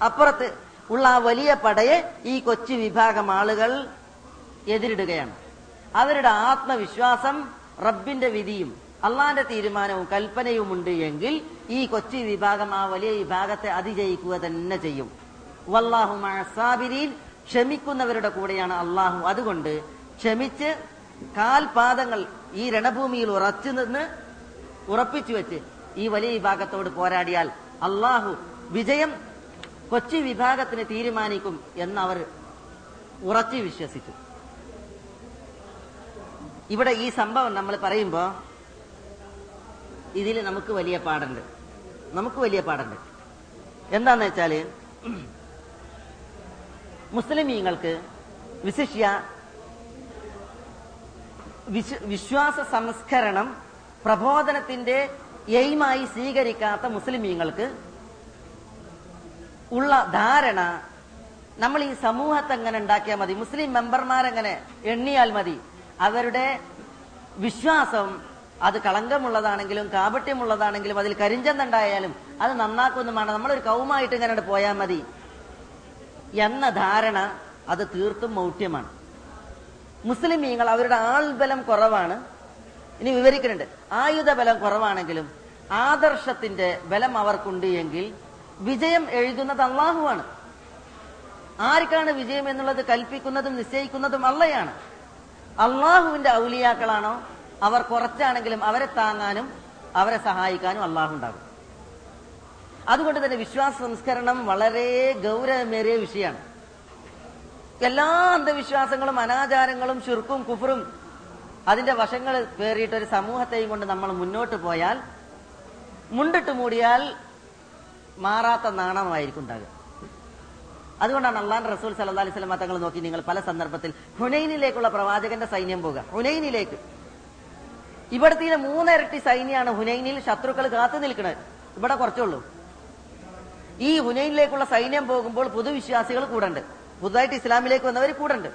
അപ്പുറത്ത് ഉള്ള ആ വലിയ പടയെ ഈ കൊച്ചു വിഭാഗം ആളുകൾ എതിരിടുകയാണ്. അവരുടെ ആത്മവിശ്വാസം റബ്ബിന്റെ വിധിയും അള്ളാന്റെ തീരുമാനവും കൽപ്പനയും ഉണ്ട് എങ്കിൽ ഈ കൊച്ചു വിഭാഗം ആ വലിയ വിഭാഗത്തെ അതിജയിക്കുക തന്നെ ചെയ്യും. വല്ലാഹു ക്ഷമിക്കുന്നവരുടെ കൂടെയാണ് അള്ളാഹു. അതുകൊണ്ട് ക്ഷമിച്ച് കാൽപാദങ്ങൾ ഈ രണഭൂമിയിൽ ഉറച്ചു നിന്ന് ഉറപ്പിച്ചു വെച്ച് ഈ വലിയ വിഭാഗത്തോട് പോരാടിയാൽ അള്ളാഹു വിജയം കൊച്ചി വിഭാഗത്തിന് തീരുമാനിക്കും എന്ന് അവർ ഉറച്ചു വിശ്വസിച്ചു. ഇവിടെ ഈ സംഭവം നമ്മൾ പറയുമ്പോ ഇതിൽ നമുക്ക് വലിയ പാടുണ്ട് നമുക്ക് വലിയ പാടുണ്ട് എന്താന്ന് വെച്ചാൽ മുസ്ലിമീങ്ങൾക്ക് വിശിഷ്യ വിശ്വാസ സംസ്കരണം പ്രബോധനത്തിന്റെ എയിമായി സ്വീകരിക്കാത്ത മുസ്ലിമീങ്ങൾക്ക് ഉള്ള ധാരണ നമ്മൾ ഈ സമൂഹത്തെ എങ്ങനെ ഉണ്ടാക്കിയാൽ മതി? മുസ്ലിം മെമ്പർമാരെങ്ങനെ എണ്ണിയാൽ മതി? അവരുടെ വിശ്വാസം അത് കളങ്കമുള്ളതാണെങ്കിലും കാപട്യമുള്ളതാണെങ്കിലും അതിൽ കരിഞ്ചന്തുണ്ടായാലും അത് നന്നാക്കുന്നുമാണ് നമ്മളൊരു കൗമായിട്ട് ഇങ്ങനെ പോയാൽ മതി. എന്ന ധാരണ അത് തീർത്തും മൗഢ്യമാണ്. മുസ്ലിമീങ്ങൾ അവരുടെ ആൾബലം കുറവാണ്. ഇനി വിവരിക്കുന്നുണ്ട്. ആയുധ ബലം കുറവാണെങ്കിലും ആദർശത്തിന്റെ ബലം അവർക്കുണ്ട് എങ്കിൽ വിജയം എഴുതുന്നത് അള്ളാഹുവാണ്. ആർക്കാണ് വിജയം എന്നുള്ളത് കൽപ്പിക്കുന്നതും നിശ്ചയിക്കുന്നതും അള്ളയാണ്. അള്ളാഹുവിന്റെ ഔലിയാക്കളാണോ? അവർ കുറച്ചാണെങ്കിലും അവരെ താങ്ങാനും അവരെ സഹായിക്കാനും അള്ളാഹു ഉണ്ടാകും. അതുകൊണ്ട് തന്നെ വിശ്വാസ സംസ്കരണം വളരെ ഗൗരവമേറിയ വിഷയമാണ്. എല്ലാ അന്ധവിശ്വാസങ്ങളും അനാചാരങ്ങളും ചുർക്കും കുഫറും അതിന്റെ വശങ്ങൾ പേറിയിട്ട് ഒരു സമൂഹത്തെയും കൊണ്ട് നമ്മൾ മുന്നോട്ട് പോയാൽ മുണ്ടിട്ട് മൂടിയാൽ മാറാത്ത നാണമായിരിക്കും ഉണ്ടാകുക. അതുകൊണ്ടാണ് അള്ളാൻ റസൂൽ സല്ലാ അലൈഹി സ്വലമ തങ്ങൾ നോക്കി നിങ്ങൾ പല സന്ദർഭത്തിൽ ഹുനൈനിലേക്കുള്ള പ്രവാചകന്റെ സൈന്യം പോകുക ഹുനൈനിലേക്ക്. ഇവിടത്തെ മൂന്നിരട്ടി സൈന്യമാണ് ഹുനൈനിൽ ശത്രുക്കൾ കാത്തു നിൽക്കുന്നത്. ഇവിടെ കുറച്ചുള്ളൂ. ഈ ഹുനൈനിലേക്കുള്ള സൈന്യം പോകുമ്പോൾ പുതുവിശ്വാസികൾ കൂടണ്ട്. പുതുതായിട്ട് ഇസ്ലാമിലേക്ക് വന്നവർ കൂടണ്ട്.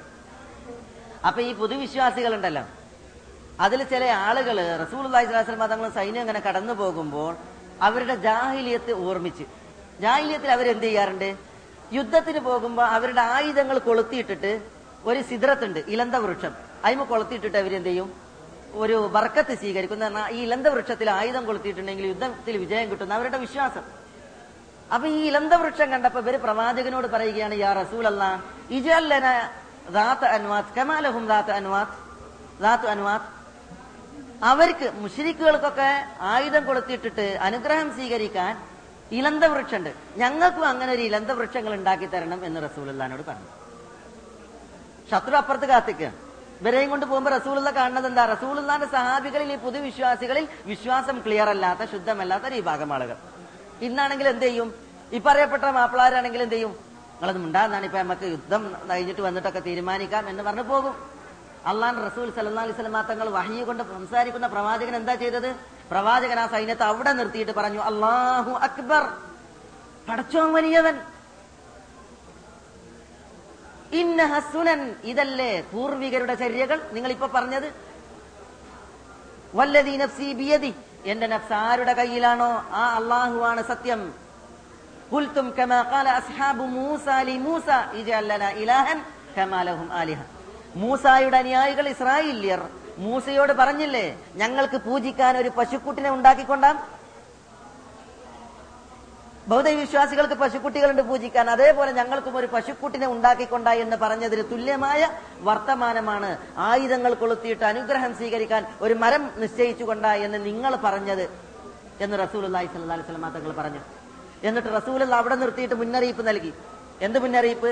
അപ്പൊ ഈ പുതുവിശ്വാസികൾ ഉണ്ടല്ലോ അതിൽ ചില ആളുകൾ റസൂൽ അള്ളാഹി മതങ്ങളും സൈന്യം ഇങ്ങനെ കടന്നു പോകുമ്പോൾ അവരുടെ ജാഹിലിയത്ത് ഓർമ്മിച്ച് ജാഹിലിയത്തിൽ അവരെന്ത് ചെയ്യാറുണ്ട്? യുദ്ധത്തിന് പോകുമ്പോൾ അവരുടെ ആയുധങ്ങൾ കൊളുത്തിയിട്ടിട്ട് ഒരു സിദ്രത്തുണ്ട് ഇലന്ത വൃക്ഷം. അതിമ കൊളുത്തിയിട്ടിട്ട് അവരെന്ത് ചെയ്യും? ഒരു വർക്കത്ത് സ്വീകരിക്കുന്ന ഈ ഇലന്ത വൃക്ഷത്തിൽ ആയുധം കൊളുത്തിയിട്ടുണ്ടെങ്കിൽ യുദ്ധത്തിൽ വിജയം കിട്ടുന്ന അവരുടെ വിശ്വാസം. അപ്പൊ ഈ ഇലന്ത വൃക്ഷം കണ്ടപ്പോ ഇവർ പ്രവാചകനോട് പറയുകയാണ് യാ റസൂൽ അല്ല ഇജല്ലന ദാത്ത അൻവാത്ത് കമാലഹും ദാത്ത അൻവാത്ത് ദാത്തു അൻവാത്ത് അവർക്ക് മുഷരിക്കുകൾക്കൊക്കെ ആയുധം കൊടുത്തിട്ടിട്ട് അനുഗ്രഹം സ്വീകരിക്കാൻ ഇലന്ത വൃക്ഷമുണ്ട് ഞങ്ങൾക്കും അങ്ങനെ ഒരു ഇലന്ത വൃക്ഷങ്ങൾ ഉണ്ടാക്കി തരണം എന്ന് റസൂലുള്ളാനോട് പറഞ്ഞു. ശത്രു അപ്പുറത്ത് കാത്തിക്കുകയാണ് ഇവരെയും കൊണ്ട് പോകുമ്പോൾ റസൂലുള്ള കാണുന്നത് എന്താ? റസൂലുള്ളാന്റെ സഹാബികളിൽ ഈ പുതുവിശ്വാസികളിൽ വിശ്വാസം ക്ലിയർ അല്ലാത്ത ശുദ്ധമല്ലാത്ത ഈ വിഭാഗം ആളുകൾ. ഇന്നാണെങ്കിൽ എന്ത് ചെയ്യും? ഈ പറയപ്പെട്ട മാപ്പിളാരാണെങ്കിൽ എന്ത് ചെയ്യും? നിങ്ങളത് മിണ്ടാന്നാണ് ഇപ്പൊ നമുക്ക് യുദ്ധം കഴിഞ്ഞിട്ട് വന്നിട്ടൊക്കെ തീരുമാനിക്കാം എന്ന് പറഞ്ഞു പോകും. അള്ളാൻ റസൂൽ സല്ലാ അലൈഹി സ്വലമാ തങ്ങൾ വഹി കൊണ്ട് സംസാരിക്കുന്ന പ്രവാചകൻ എന്താ ചെയ്തത്? പ്രവാചകൻ ആ സൈന്യത്തെ അവിടെ നിർത്തിയിട്ട് പറഞ്ഞു അള്ളാഹു അക്ബർ പടച്ചോൻ വലിയവൻ. ഇന്ന ഇതല്ലേ പൂർവികരുടെ ചര്യകൾ? നിങ്ങൾ ഇപ്പൊ പറഞ്ഞത് വല്ലതീ നഫ്സി ബിയദി എന്റെ നഫ്സ് ആരുടെ കയ്യിലാണോ ആ അള്ളാഹുവാണ് സത്യം قلتم كما قال أصحاب موسى لموسى اجعل لنا إلها كما لهم آلهة മൂസായുടെ അനുയായികൾ ഇസ്രായേല്യർ മൂസയോട് പറഞ്ഞില്ലേ ഞങ്ങൾക്ക് പൂജിക്കാൻ ഒരു പശുക്കുട്ടിനെ ഉണ്ടാക്കിക്കൊണ്ടാം ബൗദ്ധ വിശ്വാസികൾക്ക് പശുക്കുട്ടികളുണ്ട് പൂജിക്കാൻ. അതേപോലെ ഞങ്ങൾക്കും ഒരു പശുക്കുട്ടിനെ ഉണ്ടാക്കിക്കൊണ്ട എന്ന് പറഞ്ഞതിന് തുല്യമായ വർത്തമാനമാണ് ആയുധങ്ങൾ കൊളുത്തിയിട്ട് അനുഗ്രഹം സ്വീകരിക്കാൻ ഒരു മരം നിശ്ചയിച്ചുകൊണ്ട എന്ന് നിങ്ങൾ പറഞ്ഞത് എന്ന് റസൂൽ അള്ളാഹി സ്വല്ലാ അലൈഹി തങ്ങൾ പറഞ്ഞു. എന്നിട്ട് റസൂൽ അവിടെ നിർത്തിയിട്ട് മുന്നറിയിപ്പ് നൽകി. എന്ത് മുന്നറിയിപ്പ്?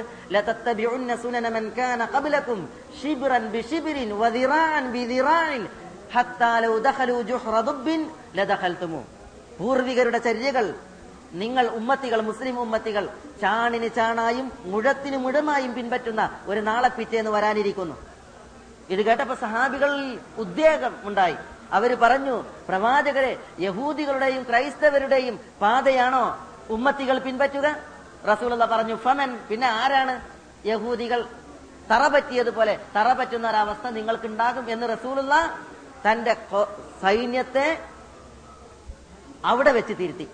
പൂർവികരുടെ ചര്യകൾ നിങ്ങൾ ഉമ്മത്തികൾ മുസ്ലിം ഉമ്മത്തികൾ ചാണിന് ചാണായും മുഴത്തിന് മുഴമായും പിൻപറ്റുന്ന ഒരു നാളെ പിറ്റേന്ന് വരാനിരിക്കുന്നു. ഇത് കേട്ടപ്പോ സഹാബികളിൽ ഉദ്വേഗം ഉണ്ടായി. അവർ പറഞ്ഞു പ്രവാചകരെ യഹൂദികളുടെയും ക്രൈസ്തവരുടെയും പാതയാണോ ഉമ്മത്തികൾ പിൻപറ്റുക? റസൂലുള്ള പറഞ്ഞു ഫമൻ പിന്നെ ആരാണ് യഹൂദികൾ തറ പറ്റിയതുപോലെ തറ പറ്റുന്ന ഒരവസ്ഥ നിങ്ങൾക്കുണ്ടാകും എന്ന് റസൂലുള്ള തന്റെ സൈന്യത്തെ അവിടെ വെച്ച് തിരുത്തി.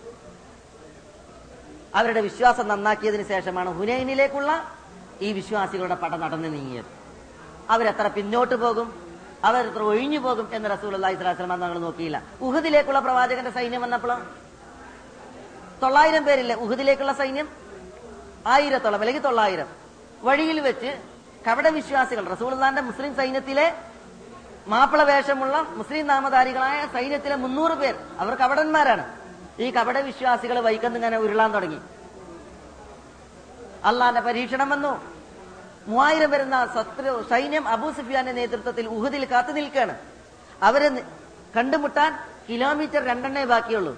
അവരുടെ വിശ്വാസം നന്നാക്കിയതിന് ശേഷമാണ് ഹുനൈനിലേക്കുള്ള ഈ വിശ്വാസികളുടെ പട നടന്നു നീങ്ങിയത്. അവരെത്ര പിന്നോട്ട് പോകും? അവരെത്ര ഒഴിഞ്ഞു പോകും എന്ന് റസൂൽ അള്ളാഹി ഞങ്ങൾ നോക്കിയില്ല. ഉഹദിലേക്കുള്ള പ്രവാചകന്റെ സൈന്യം വന്നപ്പോൾ തൊള്ളായിരം പേരില്ലേ ഉഹദിലേക്കുള്ള സൈന്യം? ആയിരത്തോളം അല്ലെങ്കിൽ തൊള്ളായിരം. വഴിയിൽ വെച്ച് കപട വിശ്വാസികൾ റസൂൽദാന്റെ മുസ്ലിം സൈന്യത്തിലെ മാപ്പിള വേഷമുള്ള മുസ്ലിം നാമധാരികളായ സൈന്യത്തിലെ മുന്നൂറ് പേർ അവർ കപടന്മാരാണ്. ഈ കപട വിശ്വാസികൾ വൈക്കന്നിങ്ങനെ ഉരുളാൻ തുടങ്ങി. അള്ളാന്റെ പരീക്ഷണം വന്നു. മൂവായിരം വരുന്ന ശത്രു സൈന്യം അബൂ സുഫിയാന്റെ നേതൃത്വത്തിൽ ഉഹുദിൽ കാത്തു നിൽക്കുകയാണ് അവരെ കണ്ടുമുട്ടാൻ കിലോമീറ്റർ രണ്ടെണ്ണേ ബാക്കിയുള്ളൂ.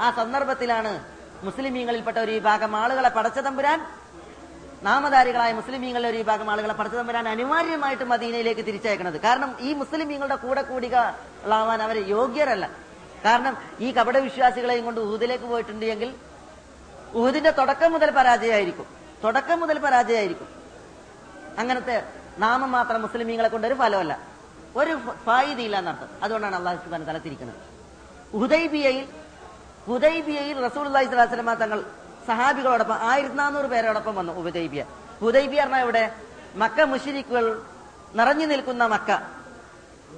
ആ സന്ദർഭത്തിലാണ് മുസ്ലിമീങ്ങളിൽപ്പെട്ട ഒരു വിഭാഗം ആളുകളെ പടച്ചതമ്പുരാൻ നാമധാരികളായ മുസ്ലിമീങ്ങളുടെ ഒരു വിഭാഗം ആളുകളെ പടച്ചതമ്പുരാൻ അനിവാര്യമായിട്ട് മദീനയിലേക്ക് തിരിച്ചയക്കണത്. കാരണം ഈ മുസ്ലിമീങ്ങളുടെ കൂടെ കൂടികളാവാൻ അവർ യോഗ്യരല്ല. കാരണം ഈ കപട വിശ്വാസികളെയും കൊണ്ട് ഊതിലേക്ക് പോയിട്ടുണ്ട് എങ്കിൽ ഊതിന്റെ തുടക്കം മുതൽ പരാജയമായിരിക്കും. തുടക്കം മുതൽ പരാജയമായിരിക്കും. അങ്ങനത്തെ നാമം മാത്രം മുസ്ലിമീങ്ങളെ കൊണ്ട് ഒരു ഫലമല്ല. ഒരു ഫായിദയില്ല എന്നർത്ഥം. അതുകൊണ്ടാണ് അള്ളാഹു സുബാൻ തല തിരിക്കുന്നത്. ഹുദൈബിയയിൽ ഹുദൈബിയയിൽ റസൂൽ അള്ളാഹി സ്വലാസ്ലമ തങ്ങൾ സഹാബികളോടൊപ്പം ആയിരത്തി നാനൂറ് പേരോടൊപ്പം വന്നു ഹുദൈബിയ. ഹുദൈബിയ പറഞ്ഞാൽ ഇവിടെ മക്ക മുഷിരിക്കുകൾ നിറഞ്ഞു നിൽക്കുന്ന മക്ക.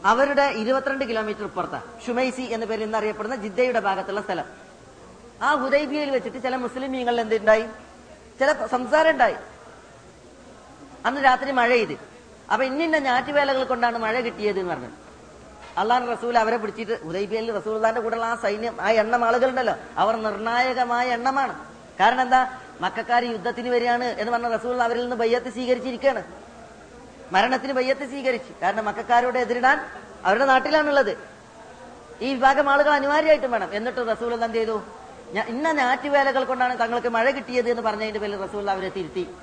അവരുടെ ഇരുപത്തിരണ്ട് കിലോമീറ്റർ ഇപ്പുറത്ത് ഷുമൈസി എന്ന പേരിൽ നിന്ന് അറിയപ്പെടുന്ന ജിദ്ദയുടെ ഭാഗത്തുള്ള സ്ഥലം. ആ ഹുദൈബിയയിൽ വെച്ചിട്ട് ചില മുസ്ലിമീങ്ങളിൽ എന്തുണ്ടായി? ചില സംസാരം ഉണ്ടായി. അന്ന് രാത്രി മഴ ചെയ്ത് അപ്പൊ ഇന്നിന്ന ഞാറ്റുവേലകൾ കൊണ്ടാണ് മഴ കിട്ടിയത് എന്ന് പറഞ്ഞു. അള്ളാഹ് റസൂൽ അവരെ പിടിച്ചിട്ട് ഉദൈബിയയിൽ റസൂൽദാന്റെ കൂടെയുള്ള ആ സൈന്യം ആ എണ്ണം ആളുകളുണ്ടല്ലോ. അവർ നിർണായകമായ എണ്ണമാണ്. കാരണം എന്താ? മക്കാർ യുദ്ധത്തിന് വരികയാണ് എന്ന് പറഞ്ഞ റസൂൽ അവരിൽ നിന്ന് ബയ്യത്ത് സ്വീകരിച്ചിരിക്കുകയാണ്. മരണത്തിന് ബയ്യത്ത് സ്വീകരിച്ചു. കാരണം മക്കാരോട് എതിരിടാൻ അവരുടെ നാട്ടിലാണുള്ളത്. ഈ വിഭാഗം ആളുകൾ അനിവാര്യമായിട്ടും വേണം. എന്നിട്ട് റസൂൽ എന്ത് ചെയ്തു? ഇന്ന ഞാറ്റുവേലകൾ കൊണ്ടാണ് തങ്ങൾക്ക് മഴ കിട്ടിയത് എന്ന് പറഞ്ഞതിന്റെ പേരിൽ റസൂൽ അവരെ തിരുത്തി.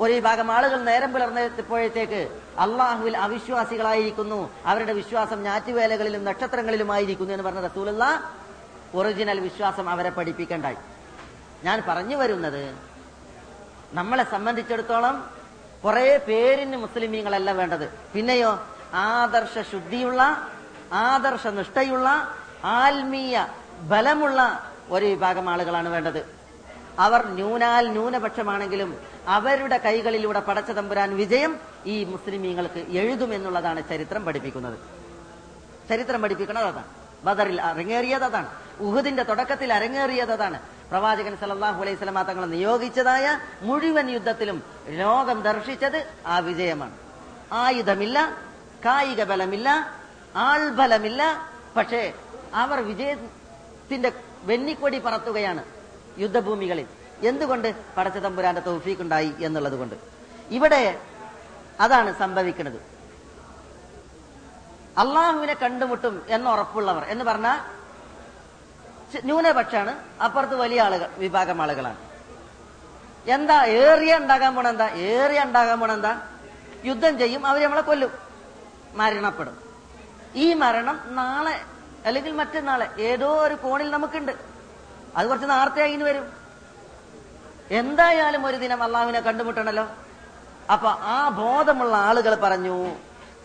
ഒരു വിഭാഗം ആളുകൾ നേരം പുലർന്നപ്പോഴത്തേക്ക് അള്ളാഹുവിൽ അവിശ്വാസികളായിരിക്കുന്നു. അവരുടെ വിശ്വാസം ഞാറ്റുവേലകളിലും നക്ഷത്രങ്ങളിലുമായിരിക്കുന്നു എന്ന് പറഞ്ഞ റസൂലുള്ള ഒറിജിനൽ വിശ്വാസം അവരെ പഠിപ്പിക്കണ്ടായി. ഞാൻ പറഞ്ഞു വരുന്നത് നമ്മളെ സംബന്ധിച്ചിടത്തോളം കുറെ പേരിന് മുസ്ലിമീങ്ങളല്ല വേണ്ടത്. പിന്നെയോ ആദർശ ശുദ്ധിയുള്ള ആദർശ നിഷ്ഠയുള്ള ആത്മീയ ബലമുള്ള ഒരു വിഭാഗം ആളുകളാണ് വേണ്ടത്. അവർ ന്യൂനാൽ ന്യൂനപക്ഷമാണെങ്കിലും അവരുടെ കൈകളിലൂടെ പടച്ച തമ്പുരാൻ വിജയം ഈ മുസ്ലിമീങ്ങൾക്ക് എഴുതുമെന്നുള്ളതാണ് ചരിത്രം പഠിപ്പിക്കുന്നത്. ചരിത്രം പഠിപ്പിക്കുന്നത് അതാണ്. ബദറിൽ അരങ്ങേറിയത് അതാണ്. ഉഹുദിന്റെ തുടക്കത്തിൽ അരങ്ങേറിയത് അതാണ്. പ്രവാചകൻ സലല്ലാഹു അലൈഹി സ്വലമ തങ്ങളെ നിയോഗിച്ചതായ മുഴുവൻ യുദ്ധത്തിലും ലോകം ദർശിച്ചത് ആ വിജയമാണ്. ആയുധമില്ല കായിക ബലമില്ല ആൾബലമില്ല പക്ഷേ അവർ വിജയത്തിന്റെ വെന്നിക്കൊടി പറത്തുകയാണ് യുദ്ധഭൂമികളിൽ. എന്തുകൊണ്ട്? പടച്ച തമ്പുരാന്റെ തൗഫീഖുണ്ടായി എന്നുള്ളത് കൊണ്ട്. ഇവിടെ അതാണ് സംഭവിക്കുന്നത്. അള്ളാഹുവിനെ കണ്ടുമുട്ടും എന്ന് ഉറപ്പുള്ളവർ എന്ന് പറഞ്ഞാൽ ന്യൂനപക്ഷാണ് അപ്പുറത്ത് വലിയ ആളുകൾ വിഭാഗം ആളുകളാണ്. എന്താ ഏറിയ ഉണ്ടാകാൻ പോണ എന്താ? ഏറിയ ഉണ്ടാകാൻ പോണ എന്താ? യുദ്ധം ചെയ്യും അവർ നമ്മളെ കൊല്ലും. മരണപ്പെടും. ഈ മരണം നാളെ അല്ലെങ്കിൽ മറ്റന്നാളെ ഏതോ ഒരു കോണിൽ നമുക്കുണ്ട്. അത് കുറച്ച് നേരത്തെ വരും. എന്തായാലും ഒരു ദിനം അള്ളാഹുവിനെ കണ്ടുമുട്ടണല്ലോ. അപ്പൊ ആ ബോധമുള്ള ആളുകൾ പറഞ്ഞു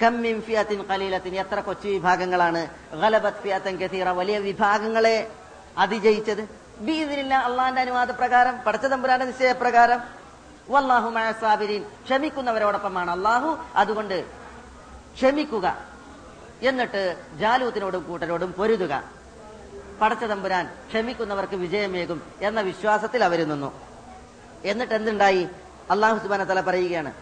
കമ്മിൻ ഫിയത്തിൻ കലീലത്തിൻ എത്ര കൊച്ചു വിഭാഗങ്ങളാണ്. ഗലബത് ഫിയത്തൻ കസീറ വലിയ വിഭാഗങ്ങളെ. അതിജയിച്ചത്? ബീദിനില്ല അള്ളാന്റെ അനുവാദ പ്രകാരം പടച്ച തമ്പുരാന്റെ നിശ്ചയപ്രകാരം. വല്ലാഹു മഴസാബിരിൻ ക്ഷമിക്കുന്നവരോടൊപ്പമാണ് അള്ളാഹു. അതുകൊണ്ട് ക്ഷമിക്കുക. എന്നിട്ട് ജാലൂത്തിനോടും കൂട്ടരോടും പൊരുതുക. പടച്ചതമ്പുരാൻ ക്ഷമിക്കുന്നവർക്ക് വിജയമേകും എന്ന വിശ്വാസത്തിൽ അവർ നിന്നു. എന്നിട്ട് എന്തുണ്ടായി? അള്ളാഹു സുബാന തല പറയുകയാണ്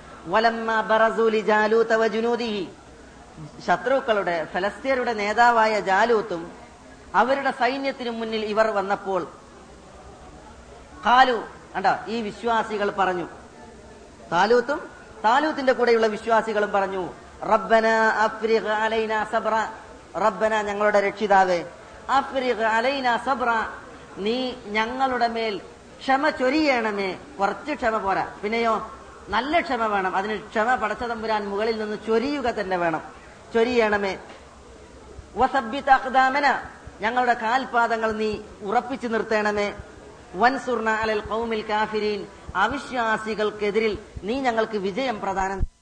ശത്രുക്കളുടെ ഫലസ്തീനയുടെ നേതാവായ ജാലൂത്തും അവരുടെ സൈന്യത്തിനു മുന്നിൽ ഇവർ വന്നപ്പോൾ കാലു കണ്ടോ ഈ വിശ്വാസികൾ പറഞ്ഞു. താലൂത്തും താലൂത്തിന്റെ കൂടെയുള്ള വിശ്വാസികളും പറഞ്ഞു റബ്ബന അഫ്രിഖ് അലൈന സബ്ര റബ്ബന ഞങ്ങളുടെ രക്ഷിതാവേ അലൈന സബ്ര നീ ഞങ്ങളുടെ മേൽ ക്ഷമ ചൊരിയണമേ കുറച്ച് ക്ഷമ പോരാ. പിന്നെയോ നല്ല ക്ഷമ വേണം അതിന് ക്ഷമ പടച്ച തമ്പുരാൻ മുകളിൽ നിന്ന് ചൊരിയുക തന്നെ വേണം. ചൊരിയണമേ. വസബ്ബിത്ത് അഖ്ദാമന ഞങ്ങളുടെ കാൽപാദങ്ങൾ നീ ഉറപ്പിച്ചു നിർത്തേണമേ. വൻസുർണ അലൽ കൗമിൽ കാഫിരീൻ. അവിശ്വാസികൾക്കെതിരിൽ നീ ഞങ്ങൾക്ക് വിജയം പ്രദാനം